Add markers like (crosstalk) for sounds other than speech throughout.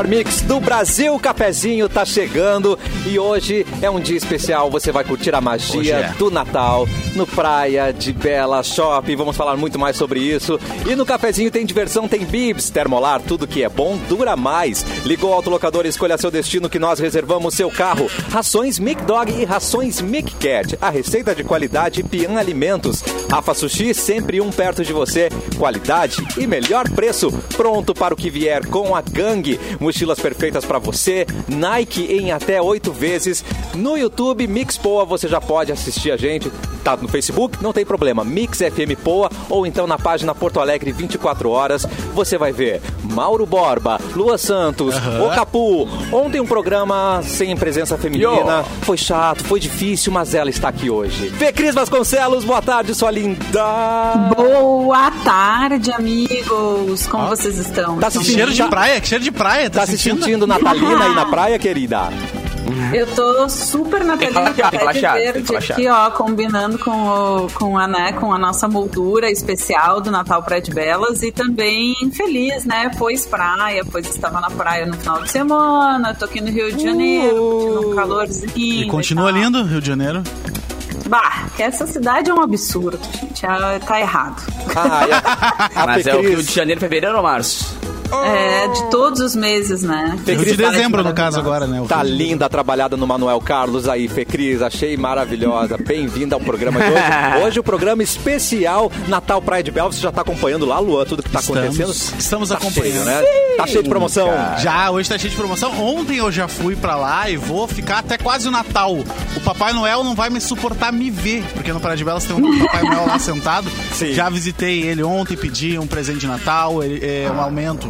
melhor mix do Brasil. O cafezinho tá chegando e hoje é um dia especial. Você vai curtir a magia é. do Natal no Praia de Bela Shopping. Vamos falar muito mais sobre isso. E no cafezinho tem diversão, tem bibs, termolar, tudo que é bom dura mais. Ligou o autolocador e escolha seu destino que nós reservamos seu carro. Rações Mic Dog e rações Mic Cat. A receita de qualidade Pian Alimentos. Rafa Sushi, sempre um perto de você. Qualidade e melhor preço. Pronto para o que vier com a gangue. Mochilas perfeitas para você. Nike em até oito vezes. No YouTube, Mix Poa, você já pode assistir a gente. Tá no Facebook? Não tem problema. Mix FM Poa ou então na página Porto Alegre 24 horas. Você vai ver Mauro Borba, Lua Santos, O Capu. Ontem um programa sem presença feminina. Foi chato, foi difícil, mas ela está aqui hoje. Fê Cris Vasconcelos, boa tarde, sua linda. Boa tarde, amigos. Como vocês estão? Tá se cheiro de praia, que cheiro de praia. Tá, tá se sentindo natalina aí na praia, querida? Eu tô super na que de verde aqui, ó, combinando com, o, com, a, né, com a nossa moldura especial do Natal Praia de Belas e também feliz, né? Pois praia, pois estava na praia no final de semana, tô aqui no Rio de Janeiro, curtindo um calorzinho. E continua tal. lindo, Rio de Janeiro. Bah, que essa cidade é um absurdo, gente. Ah, Tá errado. Ah, e (laughs) a Mas é o Rio de Janeiro, fevereiro ou março? É, de todos os meses, né? Rio de dezembro, no caso, maravilhosa. agora, né? O Tá linda, trabalhada no Manuel Carlos aí, Fê Cris, achei maravilhosa. Bem-vinda ao programa de hoje. (laughs) Hoje o programa especial Natal Praia de Bela. Você já tá acompanhando lá, Luan, tudo que tá Estamos- acontecendo? estamos Tá acompanhando. cheio, né? Tá cheio de promoção. Já, hoje tá cheio de promoção. Ontem eu já fui pra lá e vou ficar até quase o Natal. O Papai Noel não vai me suportar me ver, porque no Praia de Belas tem um (laughs) Papai Noel lá sentado. Sim. Já visitei ele ontem, pedi um presente de Natal, ele, é, um aumento.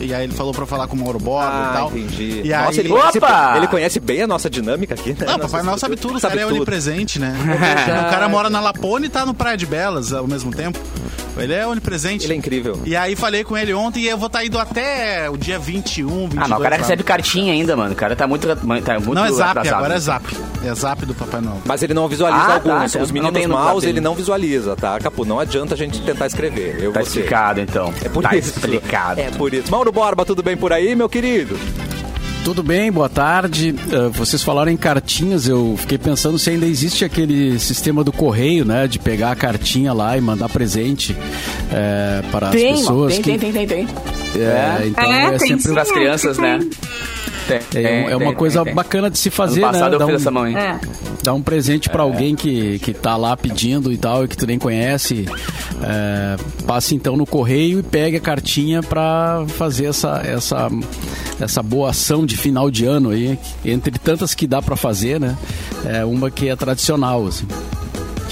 E aí ele falou pra falar com o Mauro Borba Ah, e tal. entendi. E aí, Nossa, ele conhece, Opa! ele conhece bem a nossa dinâmica aqui, né? Não, o Nossa, Papai Noel sabe tudo, o sabe cara é tudo. onipresente, né? (laughs) o cara mora na Lapone e tá no Praia de Belas ao mesmo tempo. Ele é onipresente. Ele é incrível. E aí falei com ele ontem e eu vou estar indo até o dia 21, 22. Ah, mas o cara recebe cartinha ainda, mano. O cara tá muito, tá muito Não, é zap, atrasado. agora é zap. É zap do Papai Noel. Mas ele não visualiza Ah, tá, alguns. então Os não meninos maus ele não visualiza, tá? Capu, não adianta a gente tentar escrever. Eu Tá você. explicado, então. É por tá isso. explicado. É por isso. Mauro Borba, tudo bem por aí, meu querido? Tudo bem, boa tarde. Ah, vocês falaram em cartinhas, eu fiquei pensando se ainda existe aquele sistema do correio, né? De pegar a cartinha lá e mandar presente é, para as Tem, pessoas. tem, que, tem, tem, tem, tem. É, então É, é, tem sempre. Para as crianças, né? Tem, é, é uma tem, coisa tem, bacana de se fazer, Ano passado né? eu fiz um, essa mão, hein? É. dar um presente pra alguém que, que tá lá pedindo e tal, e que tu nem conhece. É, passe então no correio e pegue a cartinha pra fazer essa, essa, essa boa ação de final de ano aí. Entre tantas que dá pra fazer, né? É uma que é tradicional, assim.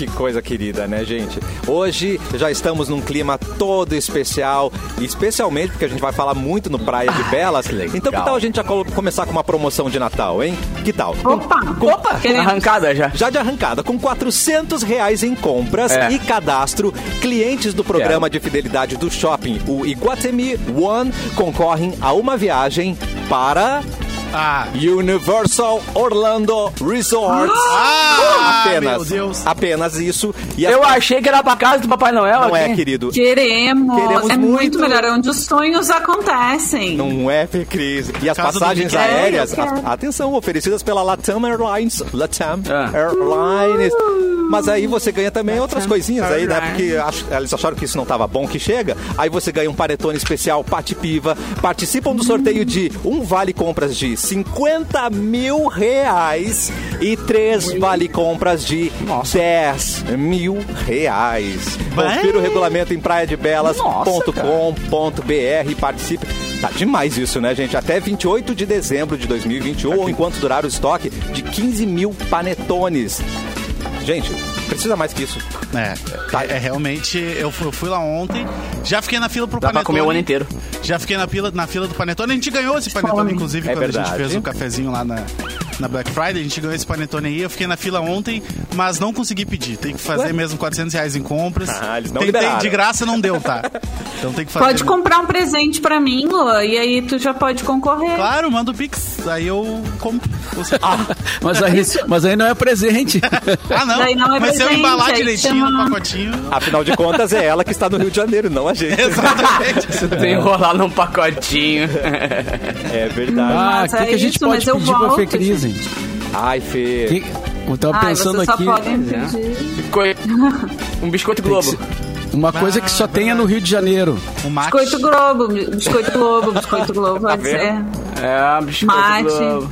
Que coisa querida, né, gente? Hoje já estamos num clima todo especial, e especialmente porque a gente vai falar muito no Praia de Belas. legal. então, que tal a gente já começar com uma promoção de Natal, hein? Que tal? Opa! Opa, Queremos. arrancada já. Já de arrancada, com 400 reais em compras É. e cadastro, clientes do programa de fidelidade do shopping, o Iguatemi One, concorrem a uma viagem para Ah, Universal Orlando Resorts. Ah, apenas, meu Deus. apenas isso. E as Eu achei que era pra casa do Papai Noel Não é, aqui. querido. Queremos. Queremos é muito. muito melhor, é onde os sonhos acontecem. Não é, Cris. E as Casa passagens aéreas, É, a- atenção, oferecidas pela Latam Airlines. Latam Ah. Airlines. Mas aí você ganha também outras coisinhas aí, né? Porque ach- eles acharam que isso não tava bom, que chega. Aí você ganha um panetone especial Pati Piva. Participam do sorteio de um vale compras de 50 mil reais e três vale compras de 10 mil reais. Confira o regulamento em praiadebelas.com Nossa, .com.br participe. Tá demais isso, né, gente? Até 28 de dezembro de 2021, ou enquanto durar o estoque de 15 mil panetones. Gente, precisa mais que isso. é, Tá. é, é realmente. Eu fui, eu fui lá ontem, já fiquei na fila pro Dá pra Panetone. comer o ano inteiro. Já fiquei na fila, na fila do Panetone. A gente ganhou esse Panetone, inclusive, É quando a verdade. gente fez o cafezinho lá na, na Black Friday. A gente ganhou esse panetone aí. Eu fiquei na fila ontem, mas não consegui pedir. Tem que fazer Ué? mesmo 400 reais em compras. Ah, eles não Tentei, liberaram. de graça não deu, tá? Então tem que fazer. Pode comprar um presente pra mim, Lua, e aí tu já pode concorrer. Claro, manda o Pix. Aí eu compro. Você- Ah, Mas aí, mas aí não é presente. (laughs) não. Daí não é Mas se eu embalar direitinho chama- no pacotinho. Afinal de contas, é ela que está no Rio de Janeiro, não a gente. (laughs) Exatamente. (laughs) Tem enrolar num pacotinho. É verdade. Ah, o que, é que a gente isso, pode pedir pra volto, Fê Cris, hein? Ai, Fê. Que- Eu tava Ai, pensando aqui. É. (laughs) Um biscoito Globo. Uma coisa que só tenha no Rio de Janeiro. O mate. Biscoito Globo, biscoito Globo, biscoito Globo, pode ser. É, um biscoito Mate. Globo.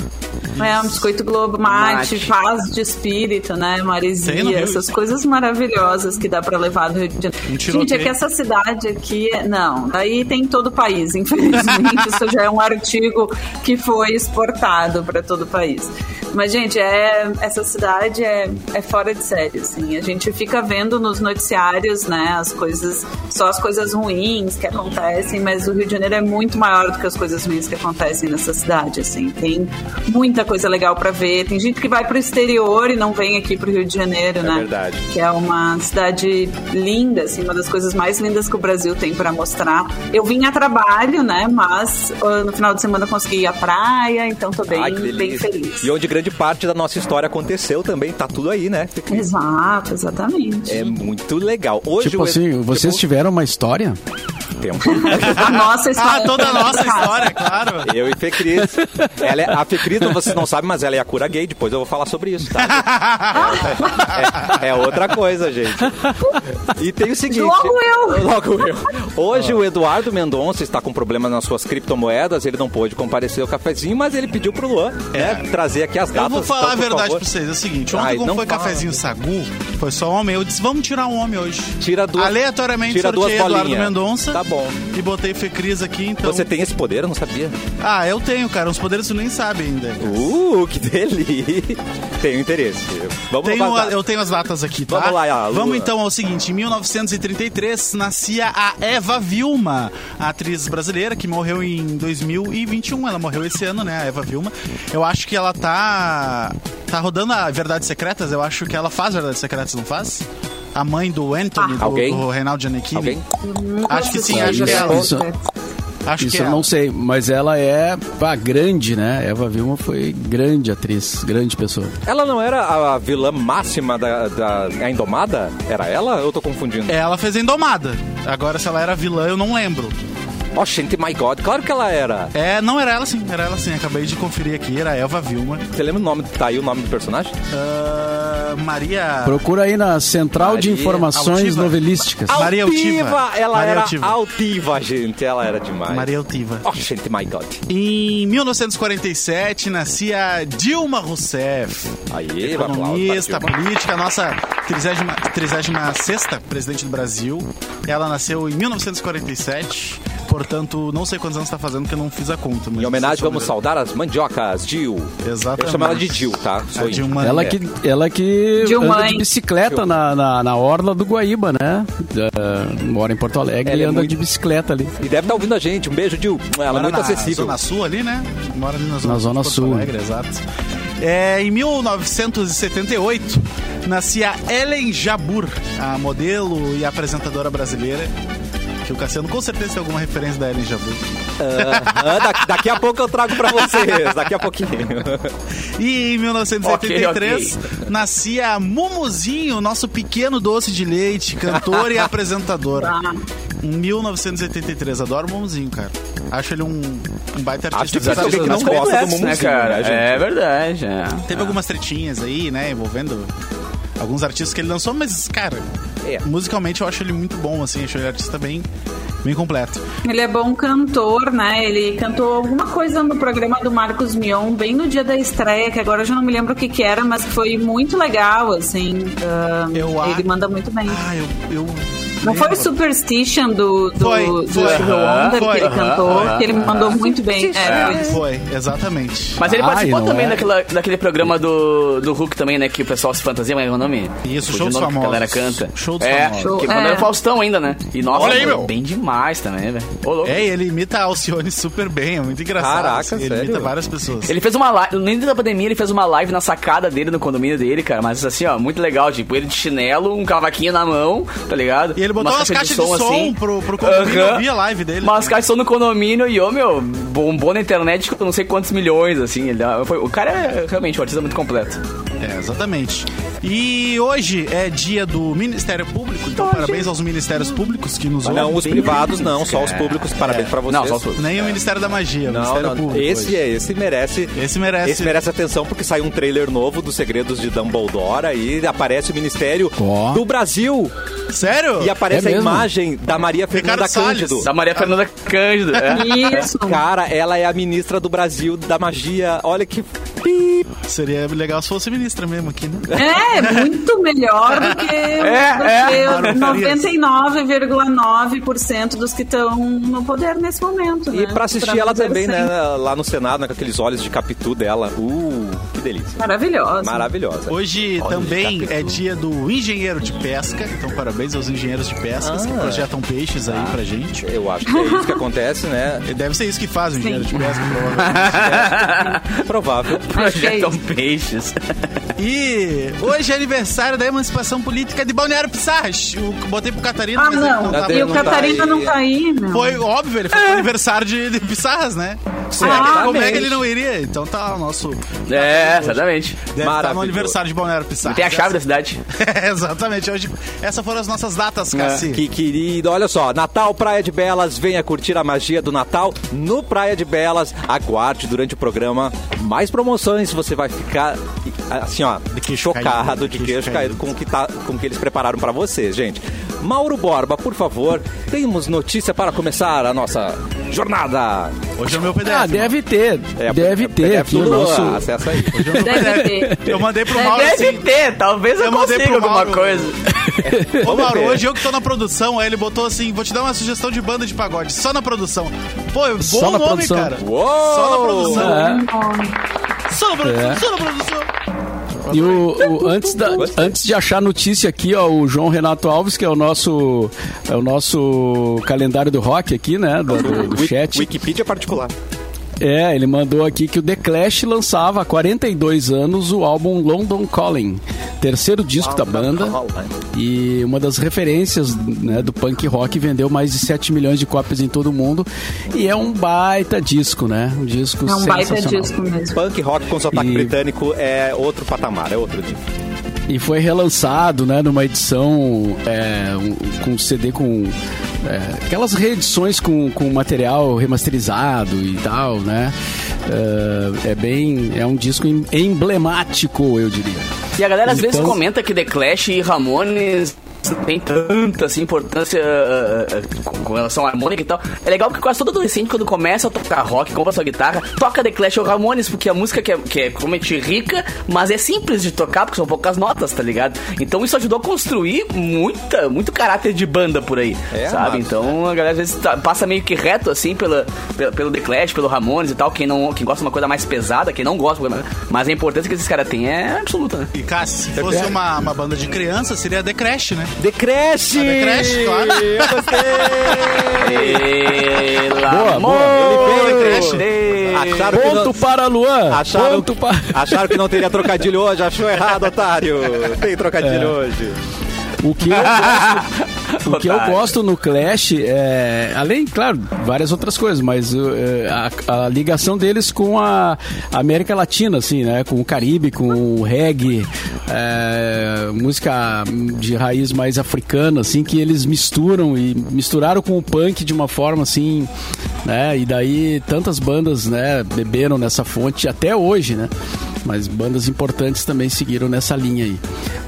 É, um biscoito Globo, mate, Mate. paz de espírito, né? Maresia, Rio essas coisas maravilhosas que dá pra levar no Rio de Um Janeiro. tiroteio. Gente, é que essa cidade aqui, não, daí tem todo o país, (laughs) infelizmente. isso já é um artigo que foi exportado pra todo o país. Mas, gente, é, essa cidade é, é fora de série, assim. A gente fica vendo nos noticiários, né, as coisas, só as coisas ruins que acontecem, mas o Rio de Janeiro é muito maior do que as coisas ruins que acontecem nessa cidade, assim. Tem muita coisa legal pra ver. Tem gente que vai pro exterior e não vem aqui pro Rio de Janeiro, né? verdade. Que é uma cidade linda, assim, uma das coisas mais lindas que o Brasil tem pra mostrar. Eu vim a trabalho, né, mas ah, no final de semana eu consegui ir à praia, então tô bem, Ai, bem feliz. E onde grande parte da nossa história aconteceu também. Tá tudo aí, né? Exato, exatamente. É muito legal. Hoje Tipo o assim, vocês tiveram uma história? Tempo. (laughs) A nossa história. Ah, toda a nossa história, claro. Eu e Fê Cris. Ela é, a Fê Cris, vocês não sabem, mas ela é a cura gay. Depois eu vou falar sobre isso, tá? (laughs) É, é outra coisa, gente. E tem o seguinte... Logo eu. Logo eu. Hoje o Eduardo Mendonça está com problema nas suas criptomoedas. Ele não pôde comparecer ao cafezinho, mas ele pediu pro Luan né, trazer aqui as Eu datas. vou falar Então, a verdade favor, pra vocês. É o seguinte, ontem Ai, como não foi fala. cafezinho Sagu, foi só homem. Eu disse, vamos tirar um homem hoje. Tira duas- Aleatoriamente tira duas sorteei Eduardo bolinhas. Mendonça. Tá bom. E botei Fê Cris aqui, então... Você tem esse poder? Eu não sabia. Ah, eu tenho, cara. Uns poderes tu nem sabe ainda. Uh, que delícia. Tenho interesse. Vamos Tenho a- eu tenho as datas aqui, tá? Vamos lá, Lua. Vamos então ao seguinte: em 1933 nascia a Eva Vilma, a atriz brasileira que morreu em 2021. Ela morreu esse ano, né? A Eva Vilma. Eu acho que ela tá. Tá rodando a Verdades Secretas. Eu acho que ela faz Verdades Secretas, não faz? A mãe do Anthony, do, Alguém? do Reinaldo Giannichini. Alguém? Acho que sim, acho que é isso- ela. isso- Acho Isso que é eu não sei, mas ela é pá, grande, né? Eva Vilma foi grande atriz, grande pessoa. Ela não era a vilã máxima da, da a Indomada? Era ela? Eu tô confundindo. Ela fez Indomada. Agora, se ela era vilã, eu não lembro. Oh, gente, my God. Claro que ela era. É, não era ela sim, era ela sim. Acabei de conferir aqui, era a Eva Vilma. Você lembra o nome? Tá aí o nome do personagem? Ah, Maria. Procura aí na Central de Maria Informações Altiva. Novelísticas. Maria Altiva. Ela Maria era Altiva. altiva, gente. Ela era demais. Maria Altiva. Oh, gente, my God. Em 1947 nascia Dilma Rousseff. Aí, Economista, política, nossa 36 presidente do Brasil. Ela nasceu em 1947. Portanto, não sei quantos anos está fazendo, porque eu não fiz a conta. mas Em homenagem, vamos saudar as mandiocas, Gil. Exatamente. Eu chamo ela de Gil, tá? Sou. Dilma. Ela É. que, ela que Dilma, anda de bicicleta na, na, na orla do Guaíba, né? Uh, mora em Porto Alegre Ela e é anda muito- de bicicleta ali. E deve estar ouvindo a gente. Um beijo, Gil. Ela é Mora muito na acessível. Zona Sul ali, né? Mora ali na Zona, Na Zona Sul. Alegre, exato. É, em 1978, nascia Ellen Jabur, a modelo e apresentadora brasileira. Que o Cassiano com certeza tem alguma referência da Ellen Jabur. Aham, da- daqui a pouco eu trago pra vocês. Daqui a pouquinho. (laughs) E em 1983 nascia Mumuzinho, nosso pequeno doce de leite, cantor e (laughs) apresentador. Ah, Em 1983, adoro o Mumuzinho, cara. Acho ele um, um baita Acho artista. difícil alguém que não gosta do Completos, Mumuzinho, né, cara? né, gente? é verdade, é. Teve algumas tretinhas aí, né, envolvendo alguns artistas que ele lançou, mas, cara, É. musicalmente eu acho ele muito bom, assim, acho ele artista bem, bem completo. Ele é bom cantor, né? Ele cantou alguma coisa no programa do Marcos Mion, bem no dia da estreia, que agora eu já não me lembro o que que era, mas foi muito legal, assim. ah, Eu a- ele manda muito bem. Ah, eu, eu Não foi o Superstition do, do, Foi, do foi. Wonder Foi. que ele cantou, que ele mandou muito bem. É, foi. Exatamente. Mas ele participou também é? daquela, daquele programa do, do Hulk também, né? Que o pessoal se fantasia, mas é o nome? Isso, show dos nome que a galera famosos. canta. Show dos é, famosos. Show- que quando é. era o Faustão ainda, né? E nossa, Olha aí, meu. bem demais também, velho. É, e ele imita a Alcione super bem, é muito engraçado. Caraca, ele sério? imita várias pessoas. Ele fez uma live, no início da pandemia, ele fez uma live na sacada dele, no condomínio dele, cara. Mas assim, ó, muito legal. Tipo, ele de chinelo, um cavaquinho na mão, tá ligado? E ele botou umas caixas de som, assim. pro, pro condomínio Aham. ouvir a live dele. Umas caixas de som no condomínio e, ô, meu, bombou na internet com não sei quantos milhões, assim. Ele, foi, o cara é realmente um artista muito completo. É, exatamente. E hoje é dia do Ministério Público, então parabéns aos Ministérios Públicos que nos Não, ouvem. os privados não, só os públicos. Parabéns pra vocês. Não, só os públicos. Nem o Ministério da Magia, o Não, Ministério não, Público. esse hoje. é, esse merece. Esse merece. Esse merece atenção porque saiu um trailer novo dos Segredos de Dumbledore e aparece o Ministério Ó. do Brasil Sério? e aparece É a mesmo? imagem da Maria Fernanda Ricardo Salles. Cândido. Da Maria Fernanda Cândido. É. Isso. Cara, ela é a ministra do Brasil da magia. Olha que pi. Seria legal se fosse ministra mesmo aqui, né? É, muito melhor do que, É, do é. que 99,9% dos que estão no poder nesse momento. E né? pra assistir ela fazer também, assim. né? Lá no Senado, né, com aqueles olhos de capitu dela. Uh, que delícia. Maravilhosa. Maravilhosa. Hoje Olha, também é dia do engenheiro de pesca, então parabéns aos engenheiros de pesca que Ah. projetam peixes aí pra gente. Eu acho que é isso que acontece, né? E deve ser isso que faz o engenheiro Sim. de pesca, provavelmente. (laughs) Provável. Projetam peixes. E hoje é aniversário da emancipação política de Balneário Pissarras. Eu botei pro Catarina, Ah, não. não tá. E o Não tá Catarina não tá aí, meu. Foi óbvio, ele foi pro aniversário de, de Pissarras, né? Ah, Como é que ele não iria? Então tá o nosso. É, exatamente. Deve estar no Maravilhoso. aniversário de Balneário Pissarras. Tem a chave da cidade. (laughs) É, exatamente. Hoje, essas foram as nossas datas, Cassi. Que querido. Olha só, Natal Praia de Belas, venha curtir a magia do Natal no Praia de Belas. Aguarde durante o programa mais promoções. Você vai ficar assim, ó, De queixo chocado, caído, de queixo queixo caído com o que tá, com o que eles prepararam pra você, gente. Mauro Borba, por favor, temos notícia para começar a nossa jornada. Hoje é o meu PDF. Ah, deve ter. É, deve é, ter é aqui tudo, nosso. Acessa aí. Hoje é o meu Deve PDF. ter. Eu mandei pro Deve Mauro Deve assim. ter, talvez eu, Eu mandei consiga alguma coisa. Ô, Mauro, hoje eu que tô na produção, aí ele botou assim: vou te dar uma sugestão de banda de pagode, só na produção. Pô, bom Só na nome, produção. cara. Uou! Só na produção. É. Só na produção, É. só na produção. E o, o- antes, da- antes de achar notícia aqui, ó, o João Renato Alves, que é o nosso, é o nosso calendário do rock aqui, né? Do, do- do chat. Wikipedia particular. É, ele mandou aqui que o The Clash lançava há 42 anos o álbum London Calling, terceiro disco da banda. E uma das referências né, do punk rock vendeu mais de 7 milhões de cópias em todo o mundo. E é um baita disco, né? Um disco É um baita disco mesmo. Punk rock com sotaque E- britânico é outro patamar, é outro nível. E foi relançado, né, numa edição é, um- com CD com é, aquelas reedições com, com material remasterizado e tal, né? É, é bem, é um disco em- emblemático, eu diria. E a galera às vezes Então- comenta que The Clash e Ramones tem tanta assim, importância ah, ah, com- com relação à harmônica e tal. É legal porque quase todo adolescente, quando começa a tocar rock, compra sua guitarra, toca The Clash ou Ramones, porque a música que é, que é realmente rica, mas é simples de tocar, porque são poucas notas, tá ligado? Então isso ajudou a construir muita, muito caráter de banda por aí, É, sabe? Então a galera às vezes tá- passa meio que reto, assim, pela, pela- pelo The Clash, pelo Ramones e tal. Quem, não, quem gosta de uma coisa mais pesada, quem não gosta, mas a importância que esses caras têm é absoluta, né? E Cassi, se fosse uma, uma banda de criança, seria The Crash, né? The Crash! Ah, The Crash, claro. Eu gostei! Pelo Boa, amor boa. Ele veio. de Deus. Acharam que, Ponto não, para Luan! acharam, Ponto para... acharam que não teria trocadilho hoje, achou errado, otário. (laughs) Tem trocadilho hoje. O que eu gosto, (laughs) o que eu gosto no Clash é, além, claro, várias outras coisas, mas uh, a, a ligação deles com a América Latina, assim, né? Com o Caribe, com o reggae, é, música de raiz mais africana, assim, que eles misturam e misturaram com o punk de uma forma assim, né? E daí tantas bandas, né, beberam nessa fonte até hoje, né? Mas bandas importantes também seguiram nessa linha aí.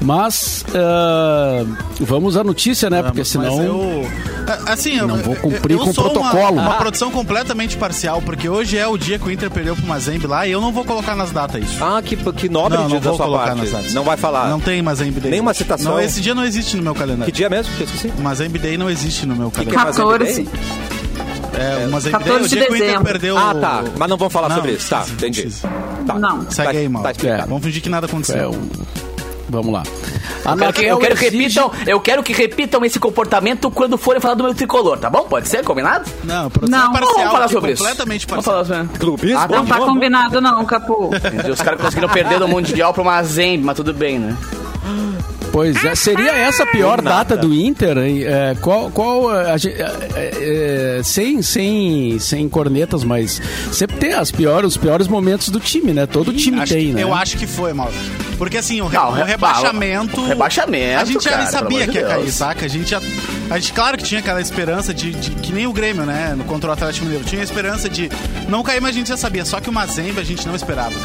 Mas ah, vamos à notícia, né? Porque senão. eu- a- Assim, eu Não vou cumprir eu com o sou protocolo. Uma, uma produção completamente parcial, porque hoje é o dia que o Inter perdeu pro Mazembe lá e eu não vou colocar nas datas isso. Ah, que, que nobre não, de- não da vou sua colocar parte. nas datas. Não vai falar. Não tem Mazembe Day. Nenhuma citação? Não, esse dia não existe no meu Que calendário. dia mesmo? que eu esqueci? Mazembe Day não existe no meu que é calendário. 14. Day? É, o Mazembe Day é o 14 de dia que o Inter dezembro. perdeu. Ah, tá. Mas não vamos falar Não, sobre isso. Tá, precisa, entendi. precisa. Tá. Não. Segue aí, mal. Tá explicado. Vamos fingir que nada aconteceu. É, Vamos lá. Eu quero, que, eu Anatel quero que repitam, eu quero que repitam esse comportamento quando forem falar do meu tricolor, tá bom? Pode ser? Combinado? Não, Não, parcial. Vamos falar aqui, sobre isso. completamente Vamos falar sobre Clubismo? Ah, Não tá combinado não, Capu. Os caras conseguiram perder do Mundial pro Mazembe, mas tudo bem, né? Pois é, seria essa a pior data do Inter? É, qual, qual a é, é, é, sem, sem, sem cornetas, mas sempre tem as piores, os piores momentos do time, né? Todo time Acho tem, que- né? Eu acho que foi, mal. Porque assim, o, re- Não, o re- rebaixamento. o rebaixamento, A gente já cara, pelo sabia que ia cair, Deus. saca? A gente já. A gente, claro que tinha aquela esperança de, de- Que nem o Grêmio, né? No contra o Atlético Mineiro. Tinha a esperança de não cair, mas a gente já sabia. Só que o Mazembe a gente não esperava.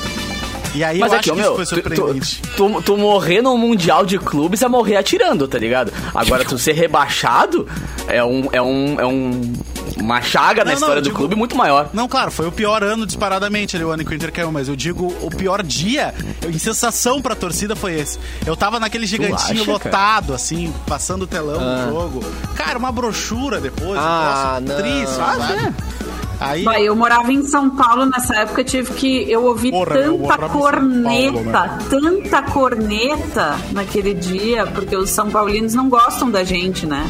E aí Mas eu é acho que, meu, foi tu, surpreendente. tu, tu- tu morrer no Mundial de Clubes é morrer atirando, tá ligado? Agora, tu ser rebaixado é um. É um, é um uma chaga na Não, não, história do digo- clube muito maior. Não, claro, foi o pior ano disparadamente ali, o ano que o Inter caiu, mas eu digo, o pior dia, em sensação pra torcida foi esse. Eu tava naquele gigantinho acha, lotado, assim, passando o telão Ah. do jogo. Cara, uma brochura depois, Ah, um não. triste, Ah, sabe? Aí, Vai, eu morava em São Paulo nessa época, tive que. Eu ouvi Porra, eu tanta São corneta, Paulo, tanta corneta naquele dia, porque os São Paulinos não gostam da gente, né?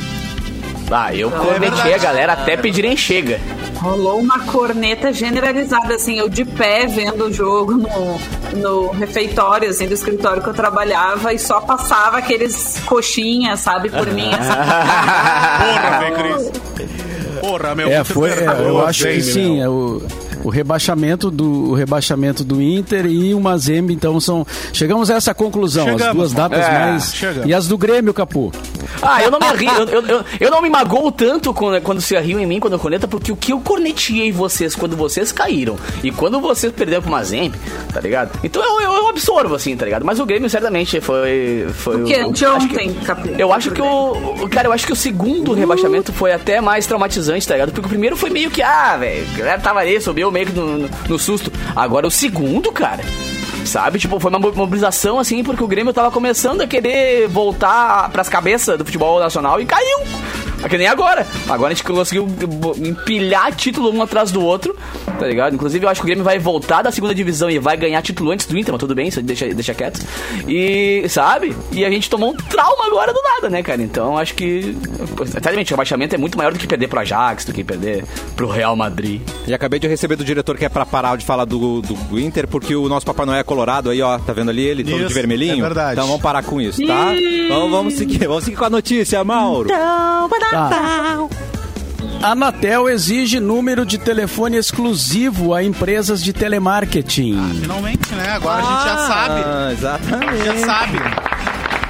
Ah, eu é cornetei verdade. a galera até pedirem chega. Rolou uma corneta generalizada, assim, eu de pé vendo o jogo no, no refeitório, assim, do escritório que eu trabalhava e só passava aqueles coxinhas, sabe, por mim. (laughs) porra, (laughs) velho, Cris. Porra, meu. É, foi, é, eu acho que Mazembe, sim, meu. é o, o rebaixamento do o rebaixamento do Inter e o Mazembe, então são chegamos a essa conclusão, as Chegamos, duas datas é, mais chegamos. e as do Grêmio, Capu. Ah, eu não me ri, eu, eu, eu, eu não me magoo tanto quando, quando se riam em mim quando eu corneta, porque o que eu corneteei vocês quando vocês caíram e quando vocês perderam pro Mazembe, tá ligado? Então eu, eu, eu absorvo, assim, tá ligado? Mas o Grêmio certamente foi. foi O que? acho Anteontem, que- Capu. Eu acho que o. o- Cara, eu acho que o segundo rebaixamento foi até mais traumatizante, tá ligado? Porque o primeiro foi meio que, ah, velho, galera tava ali, subiu meio que no, no, no susto. Agora o segundo, cara. Sabe? Tipo, foi uma mo- mobilização assim, porque o Grêmio tava começando a querer voltar pras cabeças do futebol nacional e caiu. É que nem agora. Agora a gente conseguiu empilhar título um atrás do outro, tá ligado? Inclusive, eu acho que o Grêmio vai voltar da segunda divisão e vai ganhar título antes do Inter, mas tudo bem, isso deixa, deixa quieto. E, sabe? E a gente tomou um trauma agora do nada, né, cara? Então, acho que. Exatamente, o rebaixamento é muito maior do que perder pro Ajax, do que perder pro Real Madrid. E acabei de receber do diretor que é pra parar de falar do, do Inter, porque o nosso Papai Noel é colorado aí, ó. Tá vendo ali ele, todo Isso, de vermelhinho? é verdade. Então vamos parar com isso, tá? Então vamos seguir, vamos seguir com a notícia, Mauro. A Anatel exige número de telefone exclusivo a empresas de telemarketing. Finalmente, né? Agora a gente já sabe. Ah, exatamente. Já sabe.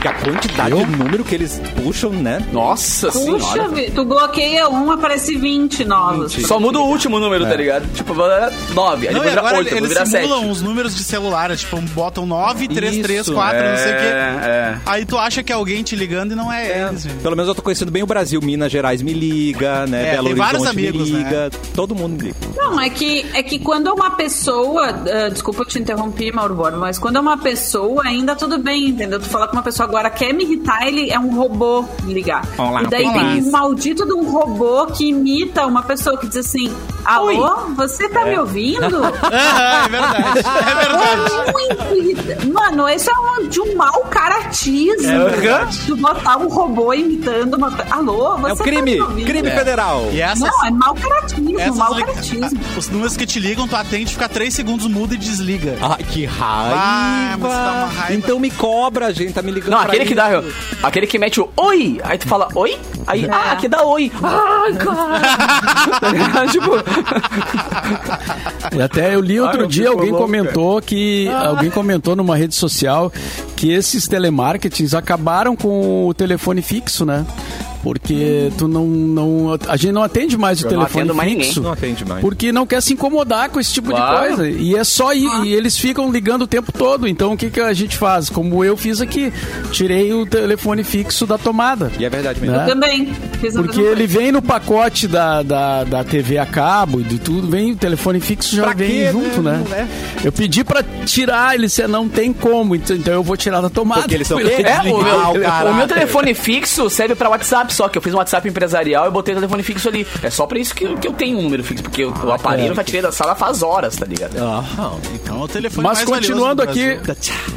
Que a quantidade Eu? de número que eles puxam, né? Nossa Puxa, senhora. vi- tu bloqueia um, aparece 20 novos. Só muda o último número, tá ligado? Tipo, vai- nove, aí Não, agora oito, depois eles simulam os números de celular, é tipo, botam 9, 3, 3, Isso, 4, não sei o quê. é. Aí tu acha que é alguém te ligando e não é, eles. gente. Pelo menos eu tô conhecendo bem o Brasil. Minas Gerais me liga, né? É, Belo tem vários Horizonte amigos, me né? liga. Todo mundo me liga. Não, é que, é que quando uma pessoa. ah, desculpa eu te interromper, Mauro Borba, mas quando é uma pessoa, ainda tudo bem, entendeu? Tu fala com uma pessoa agora quer me irritar, ele é um robô ligar. Olá, e daí olá. tem um maldito de um robô que imita uma pessoa que diz assim: Alô, você tá me ouvindo? (laughs) É verdade. É verdade. Muito. Mano, isso é um, de um mau caratismo. É verdade. Tu botar um robô imitando uma. Alô, você É o crime, tá me ouvindo? crime federal. E essas, Não, é mau caratismo, essas mau li- caratismo. Os números que te ligam, tu atende, fica 3 segundos mudo e desliga. Ai, que raiva. Ah, uma raiva. Então me cobra, gente. Tá me ligando Não, aquele que dá. Aquele que mete o oi, aí tu fala oi, aí, É. ah, que dá oi. Ai, (laughs) cara. Tá (laughs) ligado? tipo. E até eu li outro Ai, dia, alguém louco, comentou que. Alguém comentou numa rede social que esses telemarketings acabaram com o telefone fixo, né? Porque tu não, não. A gente não atende mais o Eu não telefone mais fixo. Não atende mais. Porque não quer se incomodar com esse tipo Claro. de coisa. E é só ir. E eles ficam ligando o tempo todo. Então o que, que a gente faz? Como eu fiz aqui. Tirei o telefone fixo da tomada. E é verdade mesmo. Né? Eu também. Porque ele coisa. vem no pacote da, da, da TV a cabo e de tudo, vem o telefone fixo já Pra vem quê, junto, né? né? Eu pedi pra tirar, ele disse, não tem como, então então eu vou tirar da tomada. Porque eles são (laughs) É, o meu, o meu telefone fixo serve pra WhatsApp só, que eu fiz um WhatsApp empresarial e botei o telefone fixo ali. É só pra isso que, eu- que eu tenho um número fixo, porque o, o aparelho eu já tirei da sala faz horas, tá ligado? Então o telefone Mas mais continuando aqui,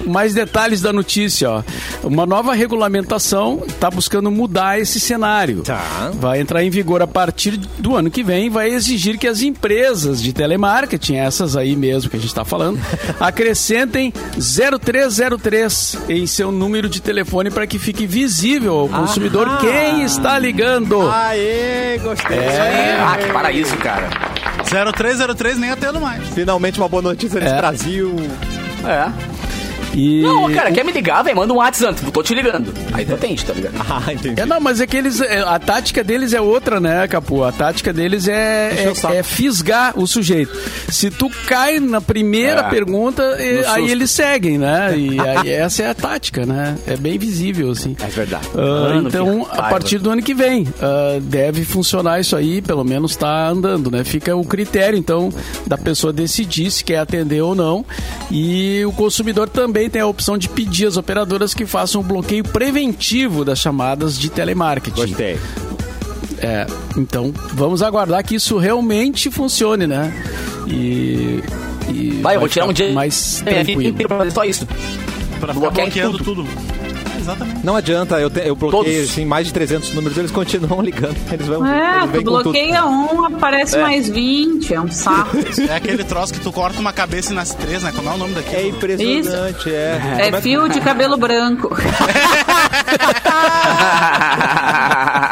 mais detalhes da notícia, ó. Uma nova regulamentação está buscando mudar esse cenário. Tá. Vai entrar em vigor a partir do ano que vem, vai exigir que as empresas de telemarketing, essas aí mesmo que a gente está falando, (laughs) acrescentem 0303 em seu número de telefone para que fique visível ao consumidor Aham. quem está ligando. Aê, gostei. Ah, que paraíso, cara. 0303 nem atendo mais. Finalmente uma boa notícia nesse É. Brasil. É. E... Não, cara, quer me ligar, velho? Manda um WhatsApp, tô te ligando. Aí tu atende, tá ligado? (laughs) Ah, entendi. É, não, mas é que eles. é, A tática deles é outra, né, Capu? A tática deles é, é, é fisgar o sujeito. Se tu cai na primeira É. pergunta, aí eles seguem, né? E aí (laughs) essa é a tática, né? É bem visível, assim. É verdade. Mano, então, a partir do ano que vem, ah, deve funcionar isso aí, pelo menos tá andando, né? Fica o critério, então, da pessoa decidir se quer atender ou não. E o consumidor também tem a opção de pedir às operadoras que façam um bloqueio preventivo das chamadas de telemarketing. Gostei. É, então, vamos aguardar que isso realmente funcione, né? E. e Vai, eu vou tirar um dia mais é, tranquilo. fazer só isso. Pra ficar bloqueando tudo. tudo. Exatamente. Não adianta, eu, te- eu bloqueei Todos. assim, mais de 300 números, eles continuam (laughs) ligando. Eles vão. É, eles tu bloqueia um, aparece mais 20, é um saco. É aquele troço que tu corta uma cabeça e nasce três, né? Como é o nome É daquilo? impressionante, é. É fio de cabelo branco. (laughs) (laughs)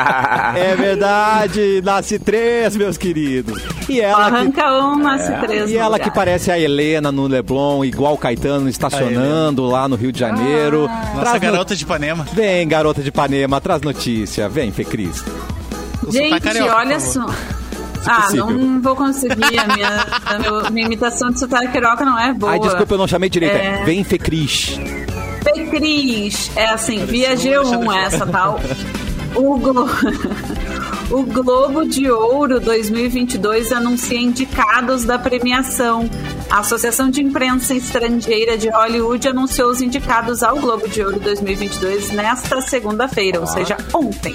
É verdade, nasce três, meus queridos. E ela que, Arranca um, nasce três. e ela lugar. que parece a Helena no Leblon, igual o Caetano estacionando lá no Rio de Janeiro. Nossa Traz no- garota de Ipanema. Vem, garota de Ipanema, traz notícia. Vem, Fê Cris. Gente, carioca, olha só. Ah, não vou conseguir. A minha, a meu- minha imitação de sotaque carioca não é boa. Ai, desculpa, eu não chamei direito. É. Vem, Fê Cris. Fê Cris. É assim, via G1 essa tal. (laughs) O, Glo... (laughs) o Globo de Ouro 2022 anuncia indicados da premiação. A Associação de Imprensa Estrangeira de Hollywood anunciou os indicados ao Globo de Ouro 2022 nesta segunda-feira, ou seja, ontem.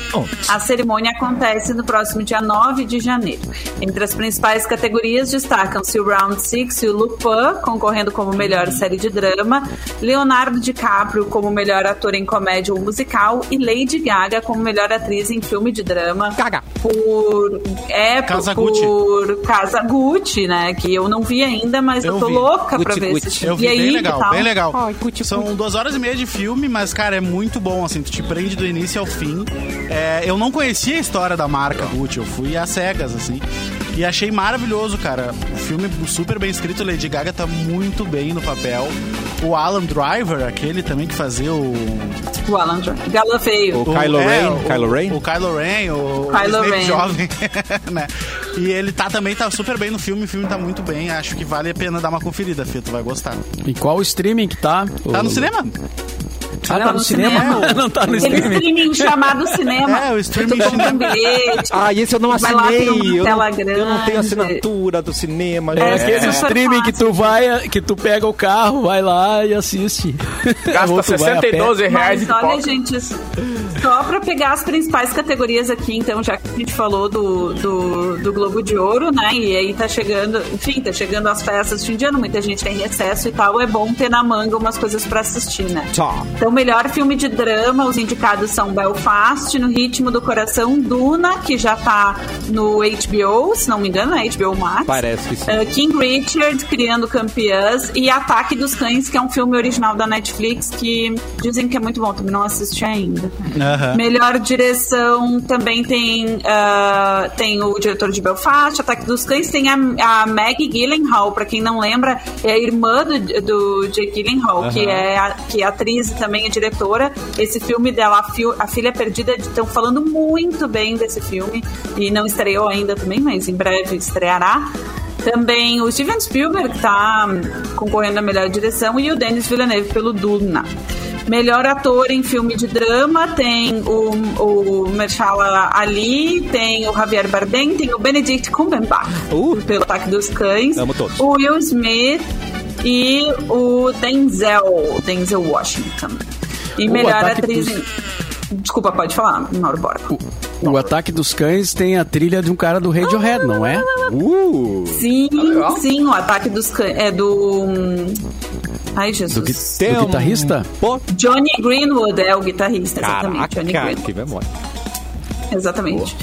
A cerimônia acontece no próximo dia 9 de janeiro. Entre as principais categorias destacam-se o Round Six e o Lupin, concorrendo como melhor série de drama, Leonardo DiCaprio como melhor ator em comédia ou musical e Lady Gaga como melhor atriz em filme de drama. Gaga. Por. É, por- Casa por, Gucci. Casa Gucci, né? Que eu não vi ainda, mas eu, Eu tô vi. louca pra Gucci, ver Gucci. esse Eu vi E aí, bem legal, bem legal. São duas horas e meia de filme, mas, cara, é muito bom, assim, tu te prende do início ao fim. É, eu não conhecia a história da marca Gucci, eu fui às cegas, assim. E achei maravilhoso, cara. O filme super bem escrito, Lady Gaga tá muito bem no papel. O Alan Driver, aquele também que fazia o. O Alan Dra- Gala feio. O Kylo Ren, o, Kylo Ren? O Kylo Ren, o, Kylo o Ren. jovem, (laughs) né? E ele tá também tá super bem no filme, o filme tá muito bem. Acho que vale a pena dar uma conferida, Fê, tu vai gostar. E qual o streaming que tá? Tá O- no cinema? Ah, tá no cinema? (laughs) Não tá no Aquele streaming. streaming chamado cinema. (laughs) É, o streaming um bilhete. Ah, esse eu não Vai lá, assinei. eu, não, eu não tenho assinatura do cinema. É, aquele super streaming que tu vai, que tu pega o carro, vai lá e assiste. Gasta Ou tu vai a pé. 62 reais Mas de olha, pipoca. gente, só pra pegar as principais categorias aqui, então, já que a gente falou do, do, do Globo de Ouro, né? E aí tá chegando, enfim, tá chegando as festas de fim de ano, muita gente tem recesso e tal, é bom ter na manga umas coisas pra assistir, né? Tchau. Então, melhor filme de drama, os indicados são Belfast, No Ritmo do Coração, Duna, que já tá no HBO, se não me engano, é HBO Max. Parece que sim. Uh, King Richard, Criando Campeãs e Ataque dos Cães, que é um filme original da Netflix que dizem que é muito bom, também não assisti ainda. Aham. Melhor direção também tem, uh, tem o diretor de Belfast, Ataque dos Cães, tem a, a Maggie Gyllenhaal, pra quem não lembra, é a irmã do, do Jake Gyllenhaal, que, é, a- que é atriz também também é diretora. Esse filme dela, A, Fio- A Filha Perdida, estão falando muito bem desse filme. E não estreou ainda também, mas em breve estreará. Também o Steven Spielberg está concorrendo à melhor direção e o Denis Villeneuve pelo Duna. Melhor ator em filme de drama tem o, o Mahershala Ali, tem o Javier Bardem, tem o Benedict Cumberbatch Uh. pelo Ataque dos Cães, Amo todos. o Will Smith e o Denzel, Denzel Washington. E O melhor Ataque atriz dos- em... Desculpa, pode falar, Mauro Bora. O Ataque dos Cães tem a trilha de um cara do Radiohead, não é? Uh! Sim, legal. sim, o Ataque dos Cães é do... hum, Ai, Jesus. Do, do guitarrista? Pô, Johnny Greenwood é o guitarrista, exatamente. Johnny caraca, Greenwood. que memória. Exatamente.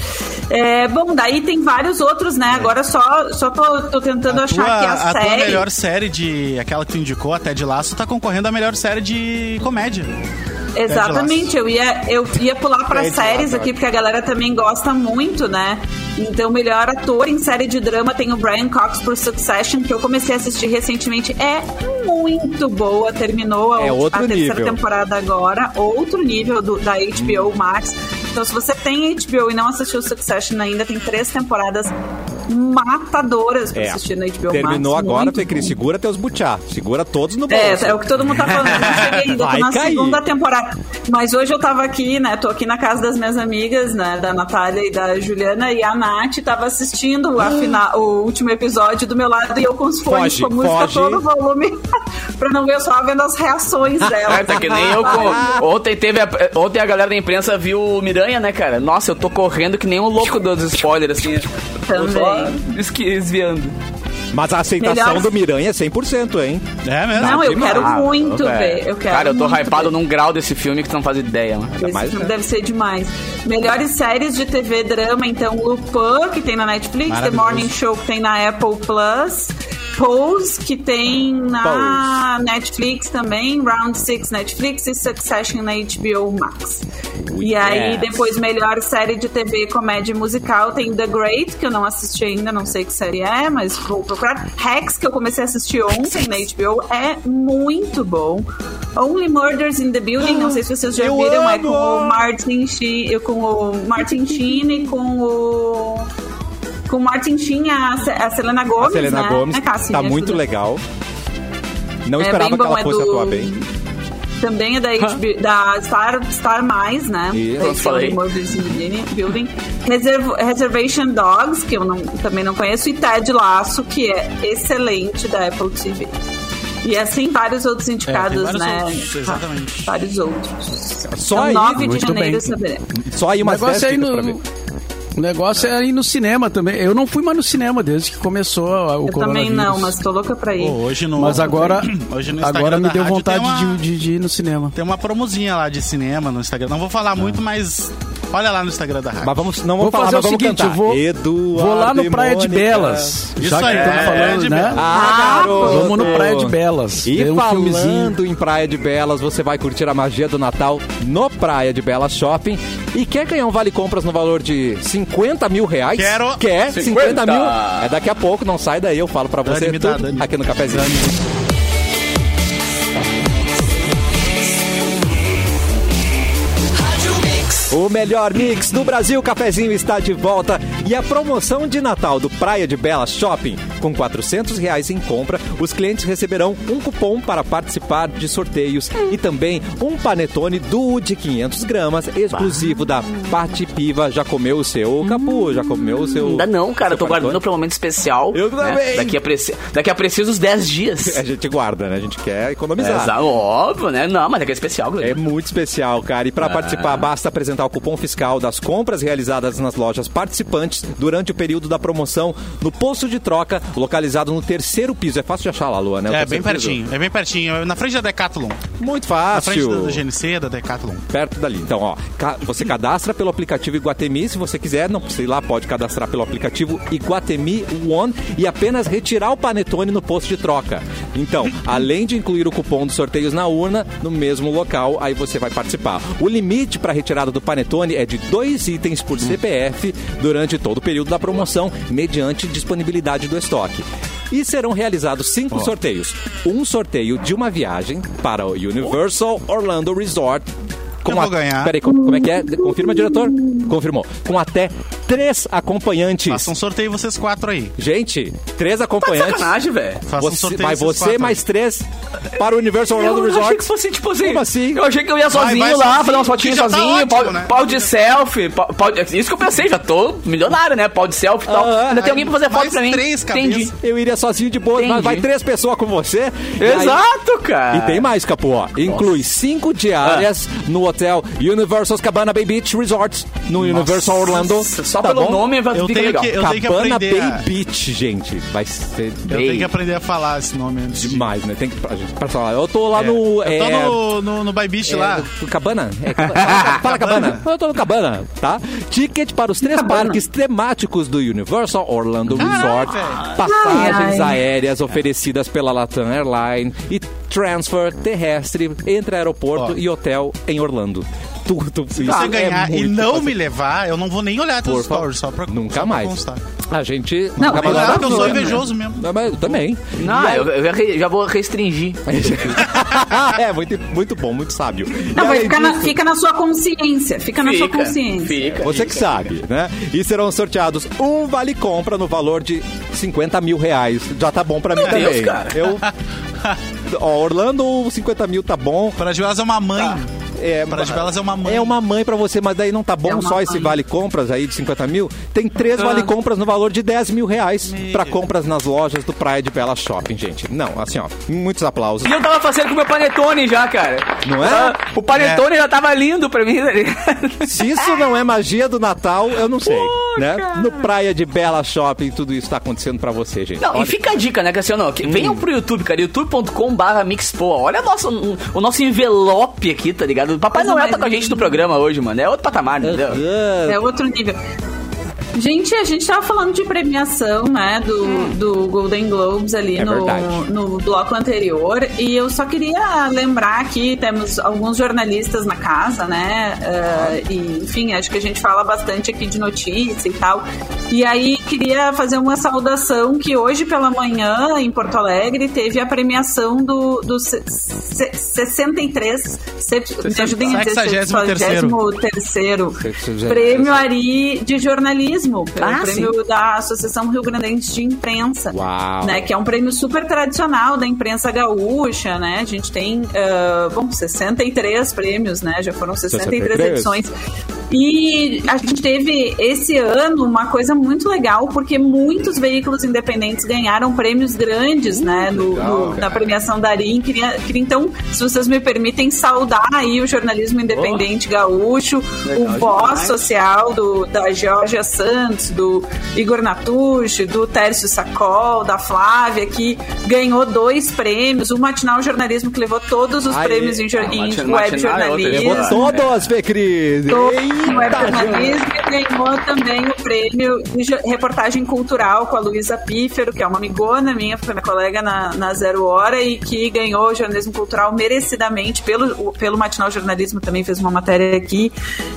É, bom, daí tem vários outros, né? Agora só, só tô, tô tentando A achar tua, aqui a, a tua série. melhor série de. Aquela que tu indicou, até de laço, tá concorrendo à melhor série de comédia. Exatamente, eu ia, eu ia pular para séries aqui, porque a galera também gosta muito, né? Então, o melhor ator em série de drama tem o Brian Cox por Succession, que eu comecei a assistir recentemente. É muito boa, terminou a, É a terceira nível. temporada agora, outro nível do- da HBO Max. Então, se você tem HBO e não assistiu Succession ainda, tem três temporadas matadoras pra É. assistir na HBO Terminou Max. agora, bom. Segura teus butiá. Segura todos no bolso. É, é o que todo mundo tá falando. Eu não (laughs) cheguei ainda, tô Vai na cair. segunda temporada. Mas hoje eu tava aqui, né? Tô aqui na casa das minhas amigas, né? Da Natália e da Juliana. E a Nath tava assistindo a fina- o último episódio do meu lado e eu com os fones Foge, com a música foge. todo volume. (laughs) pra não ver, eu só vendo as reações (laughs) dela. É, tá que nem eu com... Ontem teve a... Ontem a galera da imprensa viu o Miranha, né, cara? Nossa, eu tô correndo que nem um louco dos spoilers, assim. Também. Esqui- desviando. Mas a aceitação Melhor- do Miranha é 100%, hein? É mesmo? Não, eu quero Ah, muito velho. ver. Eu quero Cara, eu tô hypado ver. num grau desse filme que tu não faz ideia, mano. Esse mais, filme né? deve ser demais. Melhores séries de TV drama, então, Lupin, que tem na Netflix, The. Morning Show, que tem na Apple Plus, Pose, que tem na Netflix também, Round 6 Netflix e Succession na HBO Max. E aí, yes. depois, melhor série de TV comédia musical, tem The Great, que eu não assisti ainda, não sei que série é, mas vou procurar. Rex, que eu comecei a assistir ontem na HBO, é muito bom. Only Murders in the Building, não sei se vocês já Eu viram, é amo! com o Martin Sheen, com o Martin Sheen e com o com o Martin Sheen, a, a Selena Gomez, A Selena né? Gomes Né, Cassi? tá muito ajuda. legal. Não É esperava bem que bom, ela é fosse do- atuar bem. Também é da, HBO, da Star, Star Mais, né? Isso. Falei. Building. Reserv- Reservation Dogs, que eu não- também não conheço, e Ted Laço, que é excelente da Apple TV. E assim, vários outros indicados, vários né? outros, exatamente. Vários outros. Só então, aí, 9 de janeiro saberemos. Só aí umas 10 negócio, é ir dicas pra ver. O negócio é ir no cinema também. Eu não fui mais no cinema desde que começou o Eu também não, mas tô louca pra ir. Pô, hoje no, Mas agora, (clears throat) hoje no Instagram agora me deu vontade uma, de, de- de ir no cinema. Tem uma promozinha lá de cinema no Instagram. Não vou falar muito, mas olha lá no Instagram da rádio. Mas vamos, não Vou falar, fazer mas o vamos seguinte, cantar. eu vou, Eduardo vou lá no Praia de Mônica. Isso Belas. já que aí, estamos é, falando, de né? Belas. Ah, garoto! Vamos no Praia de Belas. E um filmezinho. falando em Praia de Belas, você vai curtir a magia do Natal no Praia de Belas Shopping. E quer ganhar um vale compras no valor de 50 mil reais? Quero. Quer? 50, 50 mil? É daqui a pouco, não sai daí, eu falo pra você Dani, dá, aqui no cafezinho. O melhor mix do Brasil, Cafezinho está de volta e a promoção de Natal do Praia de Bela Shopping, com 400 reais em compra, os clientes receberão um cupom para participar de sorteios e também um panetone duo de 500 gramas, exclusivo da Pati Piva. Já comeu o seu, Capu? Já comeu o seu? Ainda não, cara. Eu tô panetone? guardando pra um momento especial. Eu né? também. Daqui a, preci... Daqui a precisos 10 dias. (laughs) A gente guarda, né? A gente quer É, economizar. exa- óbvio, né? Não, mas é que é especial, É Guilherme. muito especial, cara. E para Ah. participar, basta apresentar o cupom fiscal das compras realizadas nas lojas participantes durante o período da promoção no posto de troca, localizado no terceiro piso. É fácil de achar lá, Lua, né? O É, bem piso. pertinho. É bem pertinho. É Na frente da Decathlon. Muito Na frente fácil. da GNC, da Decathlon. Perto dali. Então, ó, você cadastra pelo aplicativo Iguatemi, se você quiser, não ir lá, pode cadastrar pelo aplicativo Iguatemi One e apenas retirar o panetone no posto de troca. Então, (laughs) além de incluir o cupom dos sorteios na urna, no mesmo local, aí você vai participar. O limite para retirada do panetone é de dois itens por CPF durante todo o período da promoção, mediante disponibilidade do estoque. e serão realizados cinco sorteios. Um sorteio de uma viagem para o Universal Orlando Resort. Com Eu vou a- ganhar. Peraí, co- como é que é? Confirma, diretor? Confirmou. Com até três acompanhantes. Faça um sorteio vocês quatro aí. Gente, três Tá acompanhantes. sacanagem, velho. Faça um Você, sorteio vai vocês você mais aí. três para o Universal Orlando Eu Resort. achei que fosse, tipo assim. Como assim? Eu achei que eu ia Vai, sozinho vai lá, sozinho, fazer umas fotinhas tá sozinho, ótimo, pau, né? pau de selfie. Pau, pau de- isso que eu pensei, já tô milionário, né? Pau de selfie e tal. Ah, Ainda tem alguém pra fazer foto pra mim. três Entendi. cabeças. Eu iria sozinho de boa, mas Entendi. vai três pessoas com você. E aí- Exato, cara. E tem mais, Capu, ó. Inclui cinco diárias no hotel Universal Cabana Bay Beach Resort, no Universal Orlando. Só tá pelo bom? nome vai Eu ficar tenho legal. que- eu tenho que Cabana aprender Bay a- Beach, gente. Vai ser Eu Ei. tenho que aprender a falar esse nome antes de... demais, né? Tem que pra, gente- pra falar. Eu tô lá É. no. Eu tô é, no, no, no By Beach é, lá. no Cabana? É, (laughs) Cabana. Fala, fala, Cabana. Eu tô no Cabana, tá? Ticket para os três Cabana. parques temáticos do Universal Orlando Resort. Passagens Ai, ai. aéreas oferecidas pela Latam Airline e transfer terrestre entre aeroporto Ó. e hotel em Orlando. Tudo Se você ganhar e não me levar, eu não vou nem olhar teus Por favor. stories, só pra Nunca só pra mais. constar. A gente. Não, nunca mas mais Olhar porque eu sou né? invejoso mesmo. Não, mas eu também. Não, aí- eu, eu já vou restringir. (laughs) é, muito, muito bom, muito sábio. Não, vai além ficar na, disso- fica na sua consciência. Fica na sua consciência. Fica. Você que sabe, né? E serão sorteados um vale compra no valor de 50 mil reais. Já tá bom pra mim Meu também. Deus, cara. Eu. (laughs) (laughs) Ó, Orlando, 50 mil tá bom. Para de Belas é uma mãe. É, Para de Belas é uma mãe. É uma mãe pra você, mas daí não tá bom É só esse mãe. vale compras aí de 50 mil. Tem três vale compras no valor de 10 mil reais pra compras nas lojas do Praia de Bela Shopping, gente. Não, assim, ó, muitos aplausos. E eu tava fazendo com o meu panetone já, cara. Não é? Ah, O panetone já tava lindo pra mim, tá ligado? Se isso não é magia do Natal, eu não sei, né? No Praia de Bela Shopping, tudo isso tá acontecendo pra você, gente. Não, Olha- e fica a dica, né, Cassiano? Que venham pro YouTube, cara, youtube.com.br mixpoa. Olha nosso, o nosso envelope aqui, tá ligado? O Papai Noel tá com a gente no programa hoje, mano. É outro patamar, entendeu? É outro nível. Gente, a gente tava falando de premiação, né, do, do Golden Globes ali É no, no bloco anterior. E eu só queria lembrar que temos alguns jornalistas na casa, né? eh, e, enfim, acho que a gente fala bastante aqui de notícia e tal. E aí queria fazer uma saudação que hoje pela manhã, em Porto Alegre, teve a premiação do, do se- se- 63. Se, me ajudem a dizer, 63º. 63º Sexagésimo Prêmio Ari de Jornalismo, pelo Ah, prêmio da Associação Rio Grandense de Imprensa. Uau. Né, que é um prêmio super tradicional da imprensa gaúcha, né? A gente tem, ah, bom, 63 prêmios, né? Já foram 63, 63. edições. E a gente teve esse ano uma coisa muito legal, porque muitos veículos independentes ganharam prêmios grandes, né? No, legal, no- na premiação da Ari. Queria, queria, então, se vocês me permitem, saudar aí o jornalismo independente gaúcho, Legal o voz social do, da Georgia Santos, do Igor Natucci, do Tércio Sacol, da Flávia, que ganhou dois prêmios, o Matinal Jornalismo, que levou todos os Aê. prêmios em, jor- Ah, em Matinal- web é jornalismo. Levou todas, Fê Cris. Todo Eita, o web jornalismo e ganhou também o prêmio de jo- reportagem cultural com a Luísa Pífero, que é uma amigona minha, foi minha colega na, na Zero Hora e que ganhou o jornalismo cultural merecidamente pelo, pelo Matinal Jornalismo, também fez uma matéria aqui.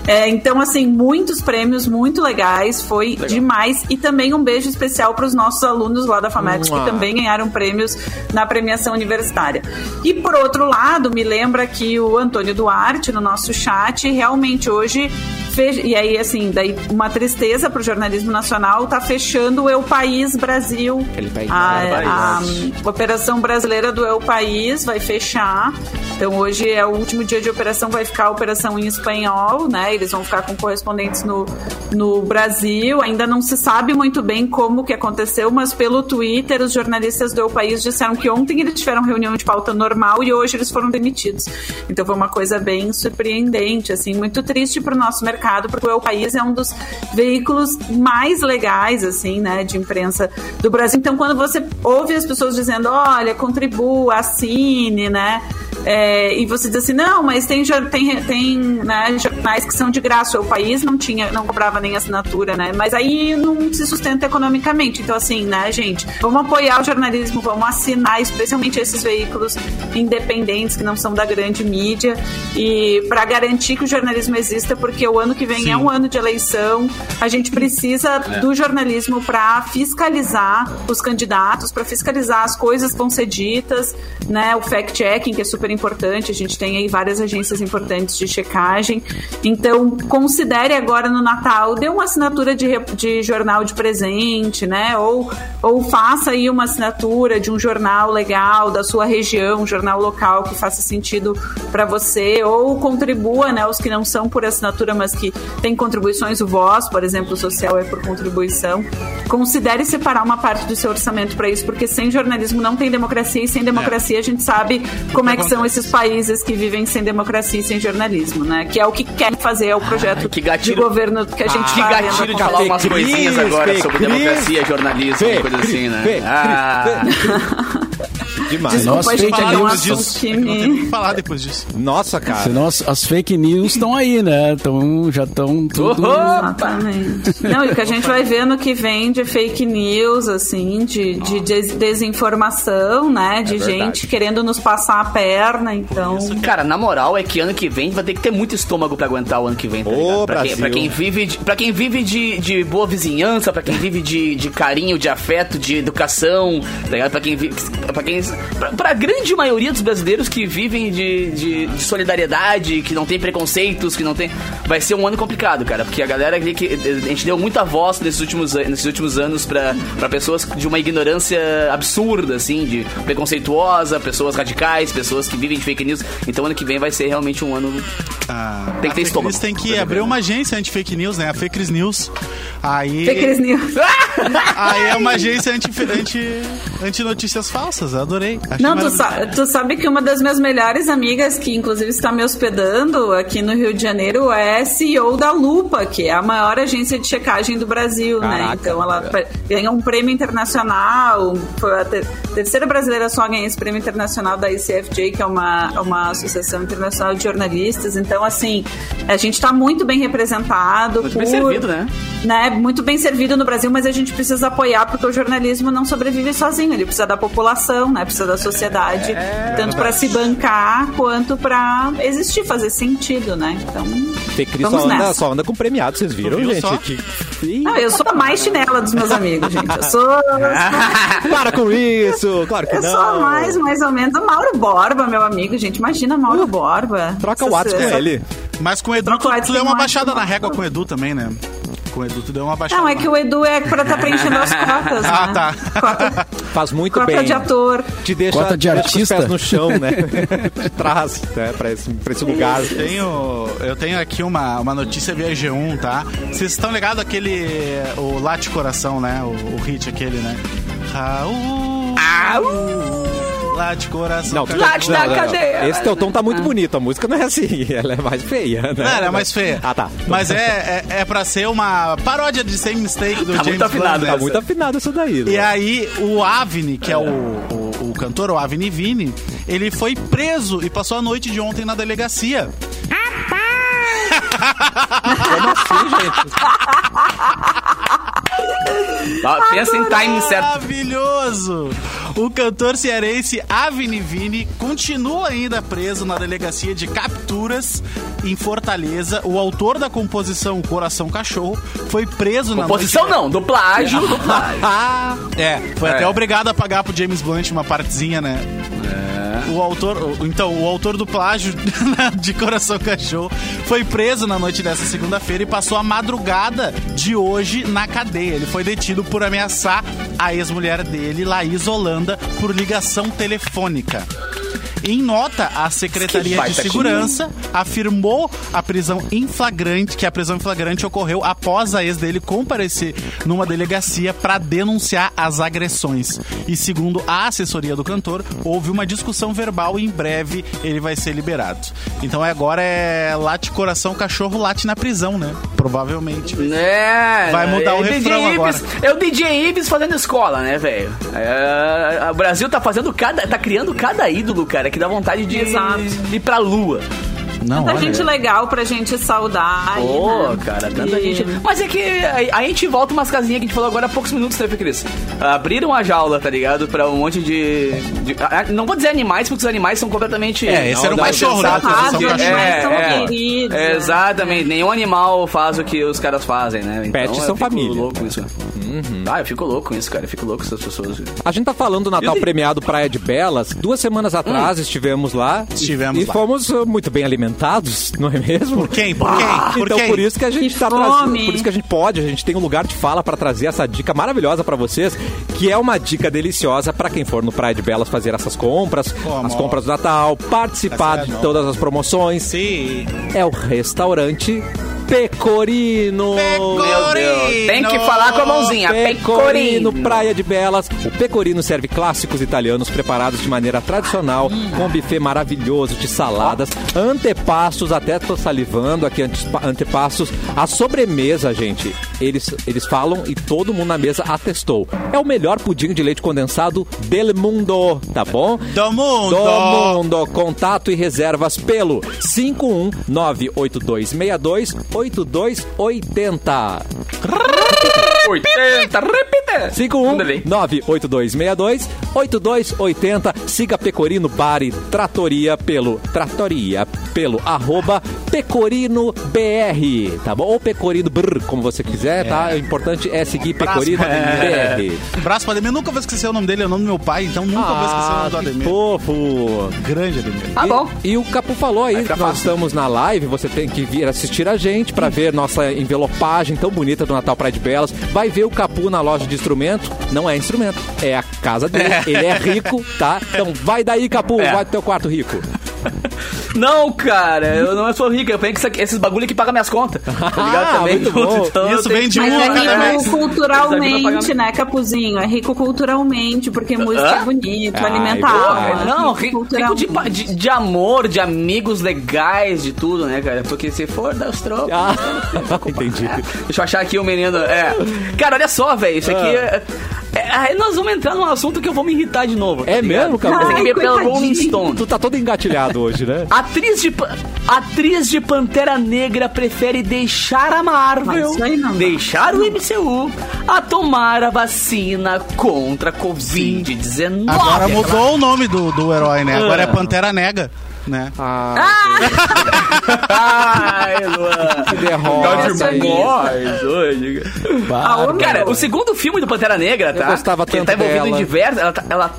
É, então, assim, muitos prêmios muito legais, foi demais. E também um beijo especial para os nossos alunos lá da FAMEX, que também ganharam prêmios na premiação universitária. E por outro lado, me lembra que o Antônio Duarte, no nosso chat, realmente hoje. E aí, assim, daí uma tristeza para o jornalismo nacional, tá fechando o Eu País Brasil. Aquele país. A, a, a Operação Brasileira do Eu País vai fechar. Então hoje é o último dia de operação, vai ficar a operação em espanhol, né? Eles vão ficar com correspondentes no, no Brasil. Ainda não se sabe muito bem como que aconteceu, mas pelo Twitter os jornalistas do Eu País disseram que ontem eles tiveram reunião de pauta normal e hoje eles foram demitidos. Então foi uma coisa bem surpreendente, assim, muito triste para o nosso mercado, porque o País é um dos veículos mais legais, assim, né, de imprensa do Brasil. Então, quando você ouve as pessoas dizendo, olha, contribua, assine, né, É, e você diz assim, não, mas tem, tem, tem né, jornais que são de graça. O país não tinha, não cobrava nem assinatura, né? Mas aí não se sustenta economicamente. Então, assim, né, gente, vamos apoiar o jornalismo, vamos assinar, especialmente esses veículos independentes que não são da grande mídia, e para garantir que o jornalismo exista, porque o ano que vem é um ano de eleição, a gente precisa (laughs) do jornalismo para fiscalizar os candidatos, para fiscalizar as coisas que vão ser ditas, né? O fact-checking, que é super importante, a gente tem aí várias agências importantes de checagem. Então, considere agora no Natal, dê uma assinatura de, de jornal de presente, né? Ou, ou faça aí uma assinatura de um jornal legal da sua região, um jornal local que faça sentido para você, ou contribua, né? Os que não são por assinatura, mas que têm contribuições, o voz, por exemplo, o social é por contribuição. Considere separar uma parte do seu orçamento para isso, porque sem jornalismo não tem democracia e sem democracia a gente sabe como é que são esses países que vivem sem democracia e sem jornalismo, né? Que é o que querem fazer, é o projeto que gatilho- de governo que a gente Que tá vendo gatilho de falar umas coisinhas agora sobre democracia, jornalismo, coisa assim, né? Ah, Demais. Desculpa, Nossa, gente, fake é um assunto disso. que É me... que falar depois disso. Nossa, cara. Senão as, as fake news estão aí, né? Tão, já estão tudo. Uhum. Exatamente. Não, e o que a gente vai ver no que vem de fake news, assim, de, de des- desinformação, né? De verdade. gente querendo nos passar a perna, então. Cara, na moral, é que ano que vem vai ter que ter muito estômago pra aguentar o ano que vem, tá Ô? Pra quem, pra quem vive, de, pra quem vive de, de boa vizinhança, pra quem vive de, de carinho, de afeto, de educação, tá ligado? Pra quem vive. Pra, quem, pra, pra grande maioria dos brasileiros que vivem de, de, de solidariedade, que não tem preconceitos, que não tem. Vai ser um ano complicado, cara, porque a galera que. A gente deu muita voz nesses últimos, nesses últimos anos pra, pra pessoas de uma ignorância absurda, assim, de preconceituosa, pessoas radicais, pessoas que vivem de fake news. Então ano que vem vai ser realmente um ano Ah, Tem que ter a Fake estômago. News tem que abrir uma agência anti-fake news, né? A Fake News. Aí, Fake news. (laughs) aí é uma agência anti, anti, anti-notícias falsas. Eu adorei. Achei Não, tu, sa- tu sabe que uma das minhas melhores amigas, que inclusive está me hospedando aqui no Rio de Janeiro, é CEO da Lupa, que é a maior agência de checagem do Brasil, né? Caraca, Então ela cara. ganhou um prêmio internacional, foi a ter- terceira brasileira só a ganhar esse prêmio internacional da ICFJ, que é uma, uma associação internacional de jornalistas. Então, assim, a gente está muito bem representado. Muito bem por- servido, né? né, muito bem servido no Brasil, mas a gente precisa apoiar porque o jornalismo não sobrevive sozinho, ele precisa da população, né, precisa da sociedade, É, tanto para se bancar quanto para existir, fazer sentido, né? Então, vamos só anda, nessa. só anda com premiado, vocês viram, viu gente? só? Que... Não, eu sou a mais chinela dos meus amigos, gente. Eu sou, eu (laughs) sou, Para com isso! Claro que eu não! sou a mais, mais ou menos, o Mauro Borba, meu amigo, gente. Imagina Mauro Borba. Troca o WhatsApp com ele. Mas com o Edu, tu, tu deu uma baixada na régua com o Edu também, né? Com o Edu, tu deu uma baixada. Não, é que o Edu é pra estar preenchendo as cotas, (laughs) né? Ah, tá. Cota, Faz muito cota bem. de ator. Te deixa, Cota de deixa com os artista. pés no chão, né? (laughs) Te traz né, pra, esse, pra esse lugar. Tenho, eu tenho aqui uma, uma notícia via G1, tá? Vocês estão ligados aquele. O Late Coração, né? O, o hit aquele, né? Raul. Late Coração. Não, Late não, na não, não. cadeia. Esse teu tom tá muito bonito. A música não é assim. (laughs) Ela é mais feia, né? Não, ela é mais feia. Ah, tá. Mas é, é, é pra ser uma paródia de Same Mistake do Tá James muito afinado, Blunt, Tá muito afinado isso daí. E né? aí, o Avni, que é o, o, o cantor, o Avni Vini, ele foi preso e passou a noite de ontem na delegacia. Como assim, gente? (laughs) Pensa em timing certo. Maravilhoso! O cantor cearense Avni Vini continua ainda preso na delegacia de capturas em Fortaleza. O autor da composição Coração Cachorro foi preso na Composição não, do plágio, do (laughs) plágio. É, foi É. até obrigado a pagar pro James Blunt uma partezinha, né? O autor, então, o autor do plágio (laughs) de Coração Cachorro foi preso na noite dessa segunda-feira e passou a madrugada de hoje na cadeia. Ele foi detido por ameaçar a ex-mulher dele, Laís Holanda, por ligação telefônica. Em nota, a Secretaria de Segurança afirmou a prisão em flagrante, que a prisão em flagrante ocorreu após a ex dele comparecer numa delegacia para denunciar as agressões. E segundo a assessoria do cantor, houve uma discussão verbal e em breve ele vai ser liberado. Então agora é late coração, cachorro late na prisão, né? provavelmente. É, Vai mudar o é, refrão DJ Ives, é o DJ Ives fazendo escola, né, velho? É, o Brasil tá fazendo cada. tá criando cada ídolo, cara, que dá vontade de, Exato. ir pra lua. Não, Tanta olha. gente legal pra gente saudar. Pô, né? cara, tanta E- gente. Mas é que a, a gente volta umas casinhas que a gente falou agora há poucos minutos, né, Cris? Abriram a jaula, tá ligado? Pra um monte de. de- ah, não vou dizer animais, porque os animais são completamente. É, esse era o não, cachorro, né? Ah, é, queridos, né? Exatamente, nenhum animal faz o que os caras fazem, né? Então, Pets são família. louco com isso. Ah, eu fico louco com isso, cara. Eu fico louco com essas pessoas. A gente tá falando do Natal premiado Praia de Belas. Duas semanas atrás estivemos lá. Estivemos e lá. fomos uh, muito bem alimentados, (laughs) não é mesmo? Por quem? Por quem? Por então quem? por isso que a gente Que tá fome. trazendo, por isso que a gente pode, a gente tem um lugar de fala pra trazer essa dica maravilhosa pra vocês, que é uma dica deliciosa pra quem for no Praia de Belas fazer essas compras, Como? as compras do Natal, participar Tá de todas as promoções. Sim. É o restaurante Pecorino. Meu Deus. Tem que falar com a mãozinha. Pecorino, Pecorino. Praia de Belas. O Pecorino serve clássicos italianos preparados de maneira tradicional, com um buffet maravilhoso de saladas, antepassos, até tô salivando aqui, antepassos. A sobremesa, gente, eles, eles falam e todo mundo na mesa atestou. É o melhor pudim de leite condensado del mundo, tá bom? Do mundo. Do mundo. Contato e reservas pelo 51982628280. 80, repita. 51982628280. Siga Pecorino Bar e Tratoria pelo Tratoria pelo arroba Pecorino BR, tá bom? Ou Pecorino Brr, como você quiser, tá? O importante é seguir Pecorino (laughs) BR. Braço pra Ademir. Nunca vou esquecer o nome dele, é o nome do meu pai, então nunca vou esquecer o nome do Ah, que Ademir. fofo. Grande Ademir. Tá bom. E, e o Capu falou aí, nós fácil. estamos na live, você tem que vir assistir a gente pra ver nossa envelopagem tão bonita do Natal Praia de Belas. Vai ver o Capu na loja de instrumento. Não é instrumento, é a casa dele. Ele é rico, tá? Então vai daí, Capu, É. vai pro teu quarto rico. (laughs) Não, cara, eu não sou rico. Eu tenho esses bagulho que paga minhas contas. Tá (laughs) ligado? Ah, Também. Então, Isso vem de Mas um é vez. rico culturalmente, né, Capuzinho? É rico culturalmente, porque música Hã? é bonito, Ai, alimentar. é Não, rico rico, rico de, de, de amor, de amigos legais, de tudo, né, cara? Porque se for dar os trocos. Ah, (laughs) entendi. Deixa eu achar aqui o menino. É. Cara, olha só, velho. Isso aqui é, é- Aí nós vamos entrar num assunto que eu vou me irritar de novo. tá É ligado? mesmo, aqui Ai, é pela. Rolling Stone. Tu tá todo engatilhado hoje, né? (laughs) Atriz de, atriz de Pantera Negra prefere deixar a Marvel, Mas isso aí não deixar o MCU, a tomar a vacina contra a Covid-19. Agora mudou o nome do, do herói, né? Agora é Pantera Nega, né? Ah, Ai, Luan. que derrota. Nós hoje. Ah, Cara, o segundo filme do Pantera Negra, tá? Eu gostava que tanto tá envolvido dela. em diversas. Ela, tá- ela-.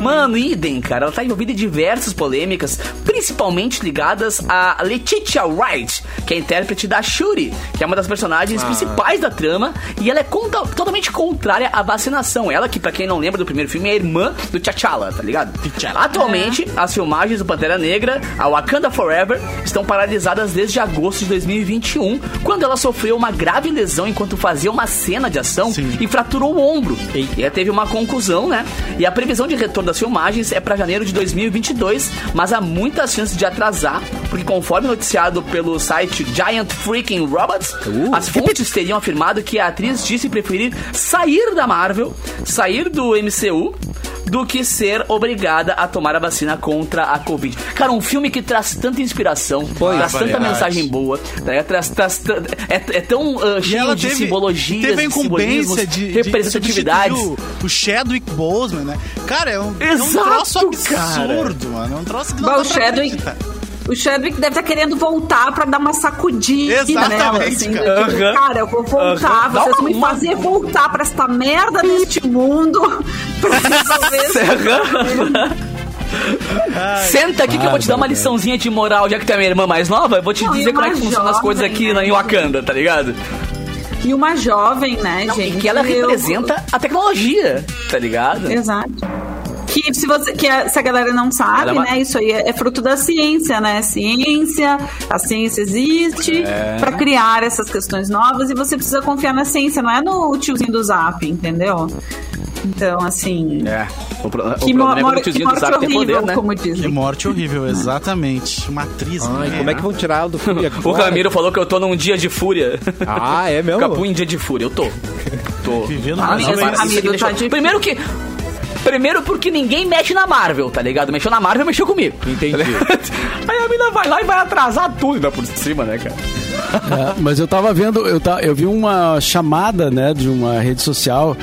Mano, idem, cara. Ela tá envolvida em diversas polêmicas, principalmente ligadas a Letitia Wright, que é a intérprete da Shuri, que é uma das personagens principais da trama, e ela é conta- totalmente contrária à vacinação. Ela, que pra quem não lembra do primeiro filme, é a irmã do T'Challa, tá ligado? Atualmente, as filmagens do Pantera Negra, a Wakanda Forever, estão paralisadas desde agosto de 2021, quando ela sofreu uma grave lesão enquanto fazia uma cena de ação Sim. e fraturou o ombro. E ela teve uma conclusão, né? E a previsão de retorno das filmagens é pra janeiro de 2022, mas há muitas chances de atrasar, porque conforme noticiado pelo site Giant Freaking Robots, Uh. as fontes teriam afirmado que a atriz disse preferir sair da Marvel, sair do MCU, do que ser obrigada a tomar a vacina contra a Covid. Cara, um filme que traz tanta inspiração, Pois. traz tanta Barbaridade. mensagem boa, tá traz, traz, é, é tão uh, cheio de teve, simbologias, teve a de incumbência de, de representatividades. substituir o, o Chadwick Boseman, né? Cara, é um, é um Exato, troço cara. absurdo, mano. É um troço que não Bah, dá o pra Chadwick-. O Chadwick deve estar querendo voltar pra dar uma sacudida Exatamente, nela, assim. cara. tipo, Aham. Cara, eu vou voltar. Dá vocês uma- me uma- fazer voltar pra esta merda deste mundo pra resolver esse Senta aqui que eu vou te dar uma liçãozinha de moral, já que tu é minha irmã mais nova, eu vou te Não, dizer como é que funcionam as coisas aqui né? na- em Wakanda, tá ligado? E uma jovem, né, Não, gente? e que ela eu- representa a tecnologia, tá ligado? Exato. Que se, você, que a, se a galera não sabe, Ela é né? Isso aí é, é fruto da ciência, né? Ciência, a ciência existe É. pra criar essas questões novas e você precisa confiar na ciência, não é no tiozinho do zap, entendeu? Então, assim. É. O, pro, Que, o mo- problema é que mor- o que tiozinho do morte horrível, poder, né? como Que dizem. morte horrível, exatamente. Uma atriz. Ai, né? como é que vão tirar ela do filme (laughs) O? Ramiro falou que eu tô num dia de fúria. Ah, é mesmo? Capu em dia de fúria, eu tô. Tô. Vivendo Ah, mais para, deixou- tá difícil. Primeiro que. Primeiro porque ninguém mexe na Marvel, tá ligado? Mexeu na Marvel, mexeu comigo. Entendi. Tá? (laughs) Aí a mina vai lá e vai atrasar tudo ainda por cima, né, cara? É, mas eu tava vendo, eu, ta, eu vi uma chamada, né, de uma rede social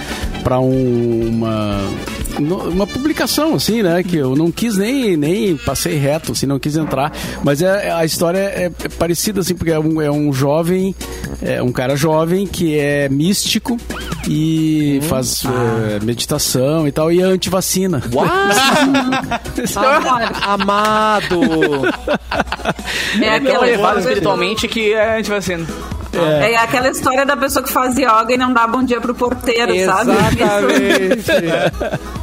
para uma no- uma publicação assim, né, que eu não quis nem nem passei reto, assim, não quis entrar, mas é a história é, é parecida assim, porque é um, é um jovem, é um cara jovem que é místico e faz eh, meditação e tal e é antivacina. Amado! é, É aquela história- espiritualmente que é, a sendo. É aquela história da pessoa que faz yoga e não dá bom dia pro porteiro, sabe? Exatamente.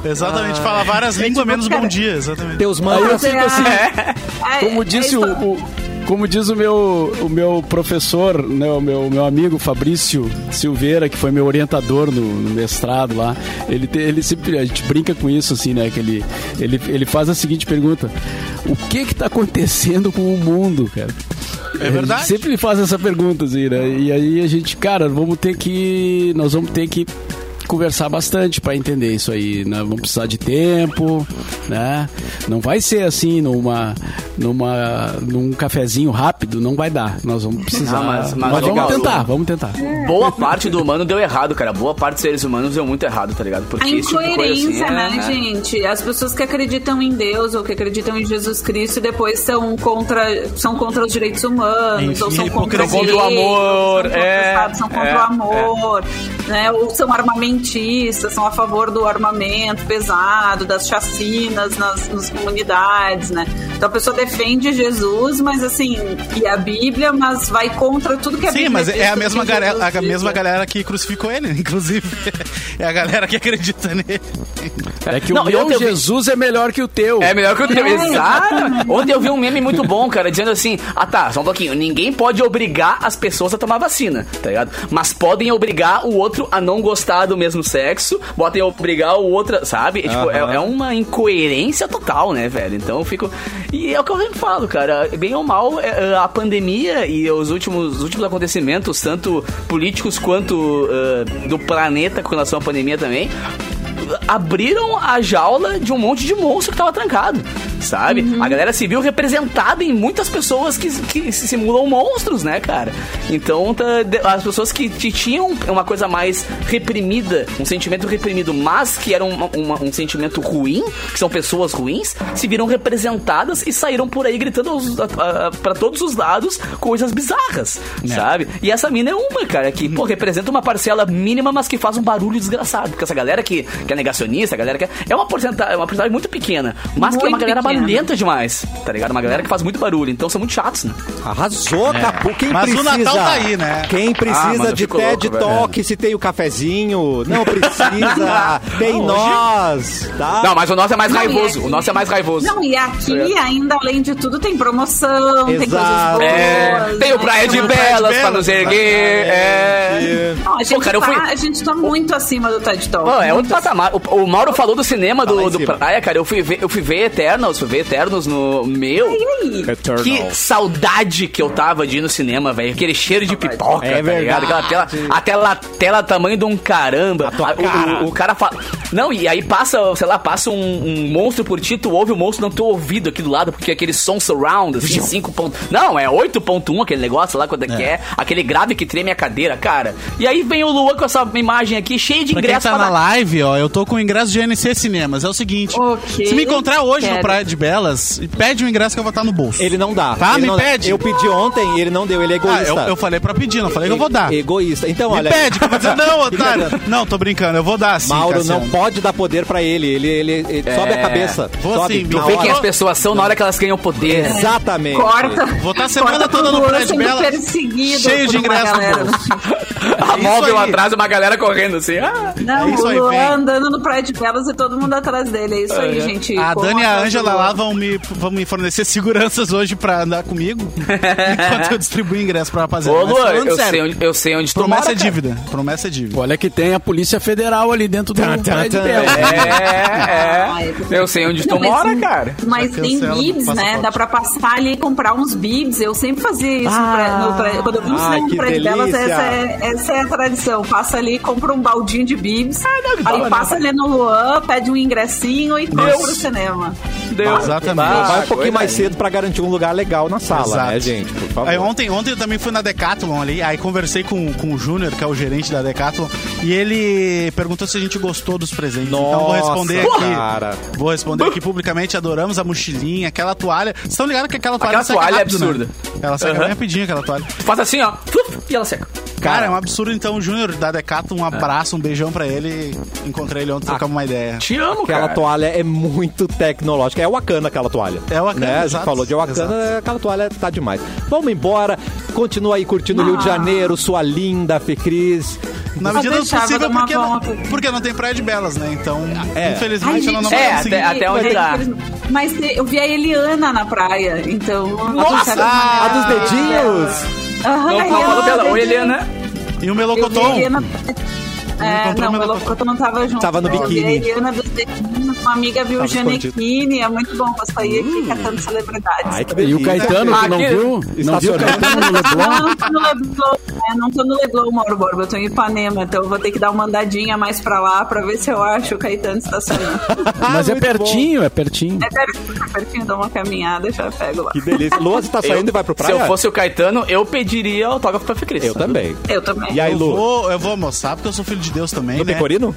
Exatamente, fala várias línguas, menos bom dia, exatamente. Teus eu manos. fico assim, É, como é disse o, o- como diz o meu, o meu professor, né, o meu, meu amigo Fabrício Silveira, que foi meu orientador no, no mestrado lá, ele, te- ele sempre, a gente brinca com isso, assim, né, que ele, ele, ele faz a seguinte pergunta, o que que tá acontecendo com o mundo, cara? É verdade. Sempre faz essa pergunta, assim, né, e aí a gente, cara, vamos ter que, nós vamos ter que conversar bastante para entender isso aí, né? Vamos precisar de tempo, né? Não vai ser assim numa numa num cafezinho rápido, não vai dar. Nós vamos precisar. Não, mas- mas vamos legal. tentar, vamos tentar. Boa parte do humano deu errado, cara. Boa parte dos seres humanos deu muito errado, tá ligado? Porque A tipo assim, incoerência, é- né, é. gente? As pessoas que acreditam em Deus ou que acreditam em Jesus Cristo e depois são contra, são contra os direitos humanos, Enfim, ou são contra, Contra o amor, ou são contra, é, sabe, são contra é, o amor, né? Ou são armamentistas, são a favor do armamento pesado, das chacinas nas, nas comunidades, né? Então a pessoa defende Jesus, mas assim, e a Bíblia, mas vai contra tudo que a Sim, Bíblia mas diz é a mesma, Jesus galera, a mesma galera que crucificou ele, (laughs) inclusive. É a galera que acredita nele. É que Não, o meu eu vi- Jesus é melhor que o teu. É melhor que o teu, É, exato. Ontem eu vi um meme muito bom, cara, dizendo assim: ah tá, só um pouquinho. Ninguém pode obrigar as pessoas a tomar vacina, tá ligado? Mas podem obrigar o outro a não gostar do mesmo sexo, podem obrigar o outro, sabe? É, tipo, é, é uma incoerência total, né, velho? Então eu fico. E é o que eu sempre falo, cara. Bem ou mal, é, é, a pandemia e os últimos, os últimos acontecimentos, tanto políticos quanto é, do planeta com relação à pandemia também, abriram a jaula de um monte de monstro que tava trancado, sabe? Uhum. A galera se viu representada em muitas pessoas que, que se simulam monstros, né, cara? Então, tá- as pessoas que, tinham uma coisa mais reprimida, um sentimento reprimido, mas que era uma- uma- um sentimento ruim, que são pessoas ruins, se viram representadas e saíram por aí gritando aos- a- a- pra todos os lados coisas bizarras, sabe? E essa mina é uma, cara, que, pô, representa uma parcela mínima, mas que faz um barulho desgraçado. Porque essa galera que, que é negacionista, a galera que é, é uma porcentagem, uma porcentagem muito pequena, mas que é uma Muito galera pequena. barulhenta demais, tá ligado? Uma galera que faz muito barulho, então são muito chatos, né? Arrasou, Capu. Quem Mas o precisa? Natal tá aí, né? Quem Ah, precisa mas eu de TED louco, velho. Talk se tem o cafezinho? Não (laughs) precisa. tem Não, nós, tá? Não, mas o nosso é mais Não, raivoso, aqui- o nosso é mais raivoso. Não, e aqui, ainda além de tudo, tem promoção, tem coisas Exato. boas. É, tem o né? Praia de o Belas pra nos erguer. É. Não, a, gente Pô, cara, eu tá, fui. a gente tá muito acima do TED Talk. Pô, é muito outro patamar. O, o Mauro falou do cinema do, do. Praia, cara. Eu fui ver, eu fui ver Eternos, fui ver Eternos no meu. Que saudade que eu tava de ir no cinema, velho. Aquele cheiro de pipoca, É tá ligado? Aquela tela, a tela, tela tamanho de um caramba. tua A- o- cara. O, o cara fala. Não, e aí passa, sei lá, passa um, um monstro por ti, tu ouve o monstro no teu ouvido aqui do lado, porque aquele som surround, assim, 5 ponto... Não, é 8.1 aquele negócio lá, quando é que é. Aquele grave que treme a cadeira, cara. E aí vem o Luan com essa imagem aqui, cheia de Pra quem tá pra na live, ó, eu tô com o ingresso de NC Cinemas. É o seguinte: Ok. se me encontrar hoje no Quero. Praia de Belas, pede o ingresso que eu vou estar no bolso. Ele não dá. Tá, Ele me não- pede. Eu pedi ontem e ele não deu. Ele é Ah, egoísta. eu, eu falei pra pedir, não falei que eu vou dar. E- Egoísta. Então, Me olha. pede, que eu vou dizer, não, (laughs) otário. Não, tô brincando, eu vou dar sim. Mauro Cassiano. não pode dar poder pra ele. Ele, ele, ele sobe a cabeça. Vou sobe sim, me Vê quem as pessoas são na hora que elas ganham poder. Exatamente. Corta. Vou estar a semana toda no Praia de Belas. Cheio de ingresso no bolso. (laughs) A É móvel atrás, uma galera correndo assim. Ah, Não, É isso aí, vem. No Praia de Belas e todo mundo atrás dele. É isso aí, gente. A Dani e a Ângela lá vão me, vão me fornecer seguranças hoje pra andar comigo. (laughs) enquanto eu distribuo ingresso pra rapaziada. Ô, Luan, eu sério, sei, onde, eu sei onde tu Promessa mora, é cara. dívida. Promessa é dívida. Olha que tem a Polícia Federal ali dentro do Tá, prédio dela. É, Ah, é. Eu sei onde tu Não, mas- mora, cara. Mas tem bibs, né? Dá pra passar ali e comprar uns bibs. Eu sempre fazia isso. Ah. quando eu vi um Ai, no prédio delas, delícia. essa é, essa é a tradição. Passa ali, compra um baldinho de bibs. aí dá, passa ali no Luan, pede um ingressinho e Deus. pro cinema. Deu. Exatamente. Ah, Vai um pouquinho coisa mais aí. cedo pra garantir um lugar legal na sala, Exato. né, gente? Por favor. Aí ontem, ontem eu também fui na Decathlon ali, aí conversei com, com o Júnior, que é o gerente da Decathlon, e ele perguntou se a gente gostou dos presentes. então eu vou Nossa, responder aqui. cara. Vou responder aqui publicamente, adoramos a mochilinha, aquela toalha. Vocês estão ligados que aquela toalha Aquela toalha é né? absurda. Ela seca Aham. bem rapidinho, aquela toalha. Faz assim, ó. E ela seca. Cara, é um absurdo. Então, o Júnior da Decathlon, um abraço, um beijão pra ele. Encontrei ele ontem, trocamos uma ideia. Te amo, Aquela cara. toalha é muito tecnológica. É Wakanda aquela toalha. É Wakanda, né? A gente falou de Wakanda, exato. aquela toalha tá demais. Vamos embora. Continua aí curtindo o Rio Ah. de Janeiro, sua linda Fê Cris. Na medida do possível, porque não, porque não tem praia de belas, né? Então, É. infelizmente, ela não vai É, conseguir. até- até onde Mas- dá. Mas eu vi a Eliana na praia, então... Nossa! A dos dedinhos! Aham, Não, a não falou dela. Oi, dedinho. Eliana. E o Eu vi a Melocoton. Eliana... É, encontrou não, o o Melocoton não tava junto. Tava no Eu vi biquíni. A Eliana dos uma amiga viu o. Gianecchini, é muito bom pra sair aqui catando celebridades. Ai, que E o Caetano, tu não viu? Não viu o. Caetano no Leblon? Não, não tô no Leblon, é, não tô no Leblon, Mauro Borba, eu tô em Ipanema, então eu vou ter que dar uma andadinha mais pra lá pra ver se eu acho o Caetano estacionando. (laughs) Mas é pertinho, é pertinho. É pertinho, é pertinho, dou uma caminhada, já pego lá. Que delícia. Lua, você tá saindo e vai pro Se praia? eu fosse o Caetano, eu pediria autógrafo pra Fê Cris. Eu também. Eu também. E aí, Eu Lu? vou, eu vou almoçar porque eu sou filho de Deus também, No né? Pecorino?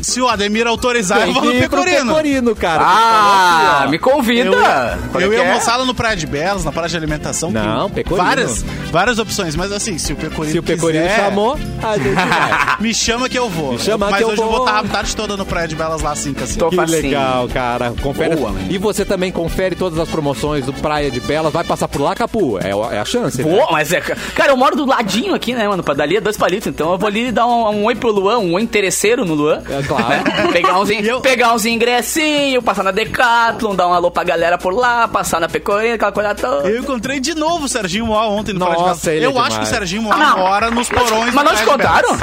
Se o Ademir autorizar, eu Tem vou que no Pecorino. Pecorino, cara. Ah, me convida. Eu, é eu ia é? almoçar lá no Praia de Belas, na praia de alimentação. Não, Pecorino. Várias, várias opções, mas assim, se o Pecorino Se o Pecorino quiser, chamou, a gente vai. (laughs) Me chama que eu vou. Me chama mas que eu hoje eu vou. vou estar a tarde toda no Praia de Belas lá, assim, assim. Tô Que facinho. legal, cara. Confere. Boa, e você também confere todas as promoções do Praia de Belas. Vai passar por lá, Capu? É, é a chance, né? Boa, mas é. Cara, eu moro do ladinho aqui, né, mano? Pra dali é dois palitos. Então eu vou ali dar um, um oi pro Luan, um interesseiro no Luan. É claro. (laughs) Pegar uns, in- eu- pegar uns ingressinhos, passar na Decathlon, dar um alô pra galera por lá, passar na Pecorina, aquela coisa toda. Eu encontrei de novo o Serginho Moá ontem no Praia de Nossa, ele é Eu acho demais. que o Serginho Moá Ah, mora nos porões Mas não te contaram?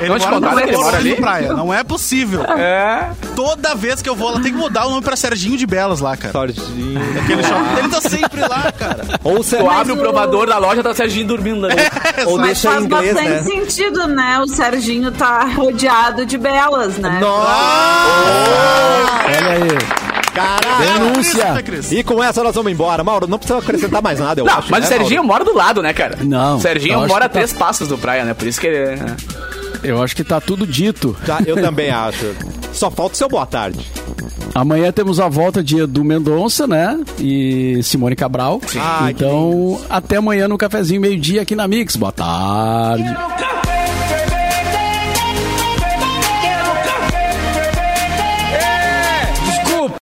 Ele Não te contaram que ele mora porões ali? Praia. Não é possível. É. Toda vez que eu vou lá, tem que mudar o nome pra Serginho de Belas lá, cara. Sorginho. Aquele shopping. Ele tá sempre lá, cara. Ou você Tu abre o provador da loja, tá o Serginho dormindo ali. ou Mas deixa em faz inglês, bastante né? sentido, né? O Serginho tá rodeado de belas, né? Olha aí. Caralho! Denúncia. Cris? E com essa nós vamos embora. Mauro, não precisa acrescentar mais nada, eu Não, acho. mas né, o Serginho Mauro? mora do lado, né, cara? Não, O Serginho mora a que tá- três passos do praia, né? Por isso que ele. Eu acho que tá tudo dito. Já, eu também acho. Só falta o seu boa tarde. Amanhã temos a volta de Edu Mendonça, né? E Simone Cabral. Ai, que então, até amanhã no cafezinho meio-dia aqui na Mix. Boa tarde.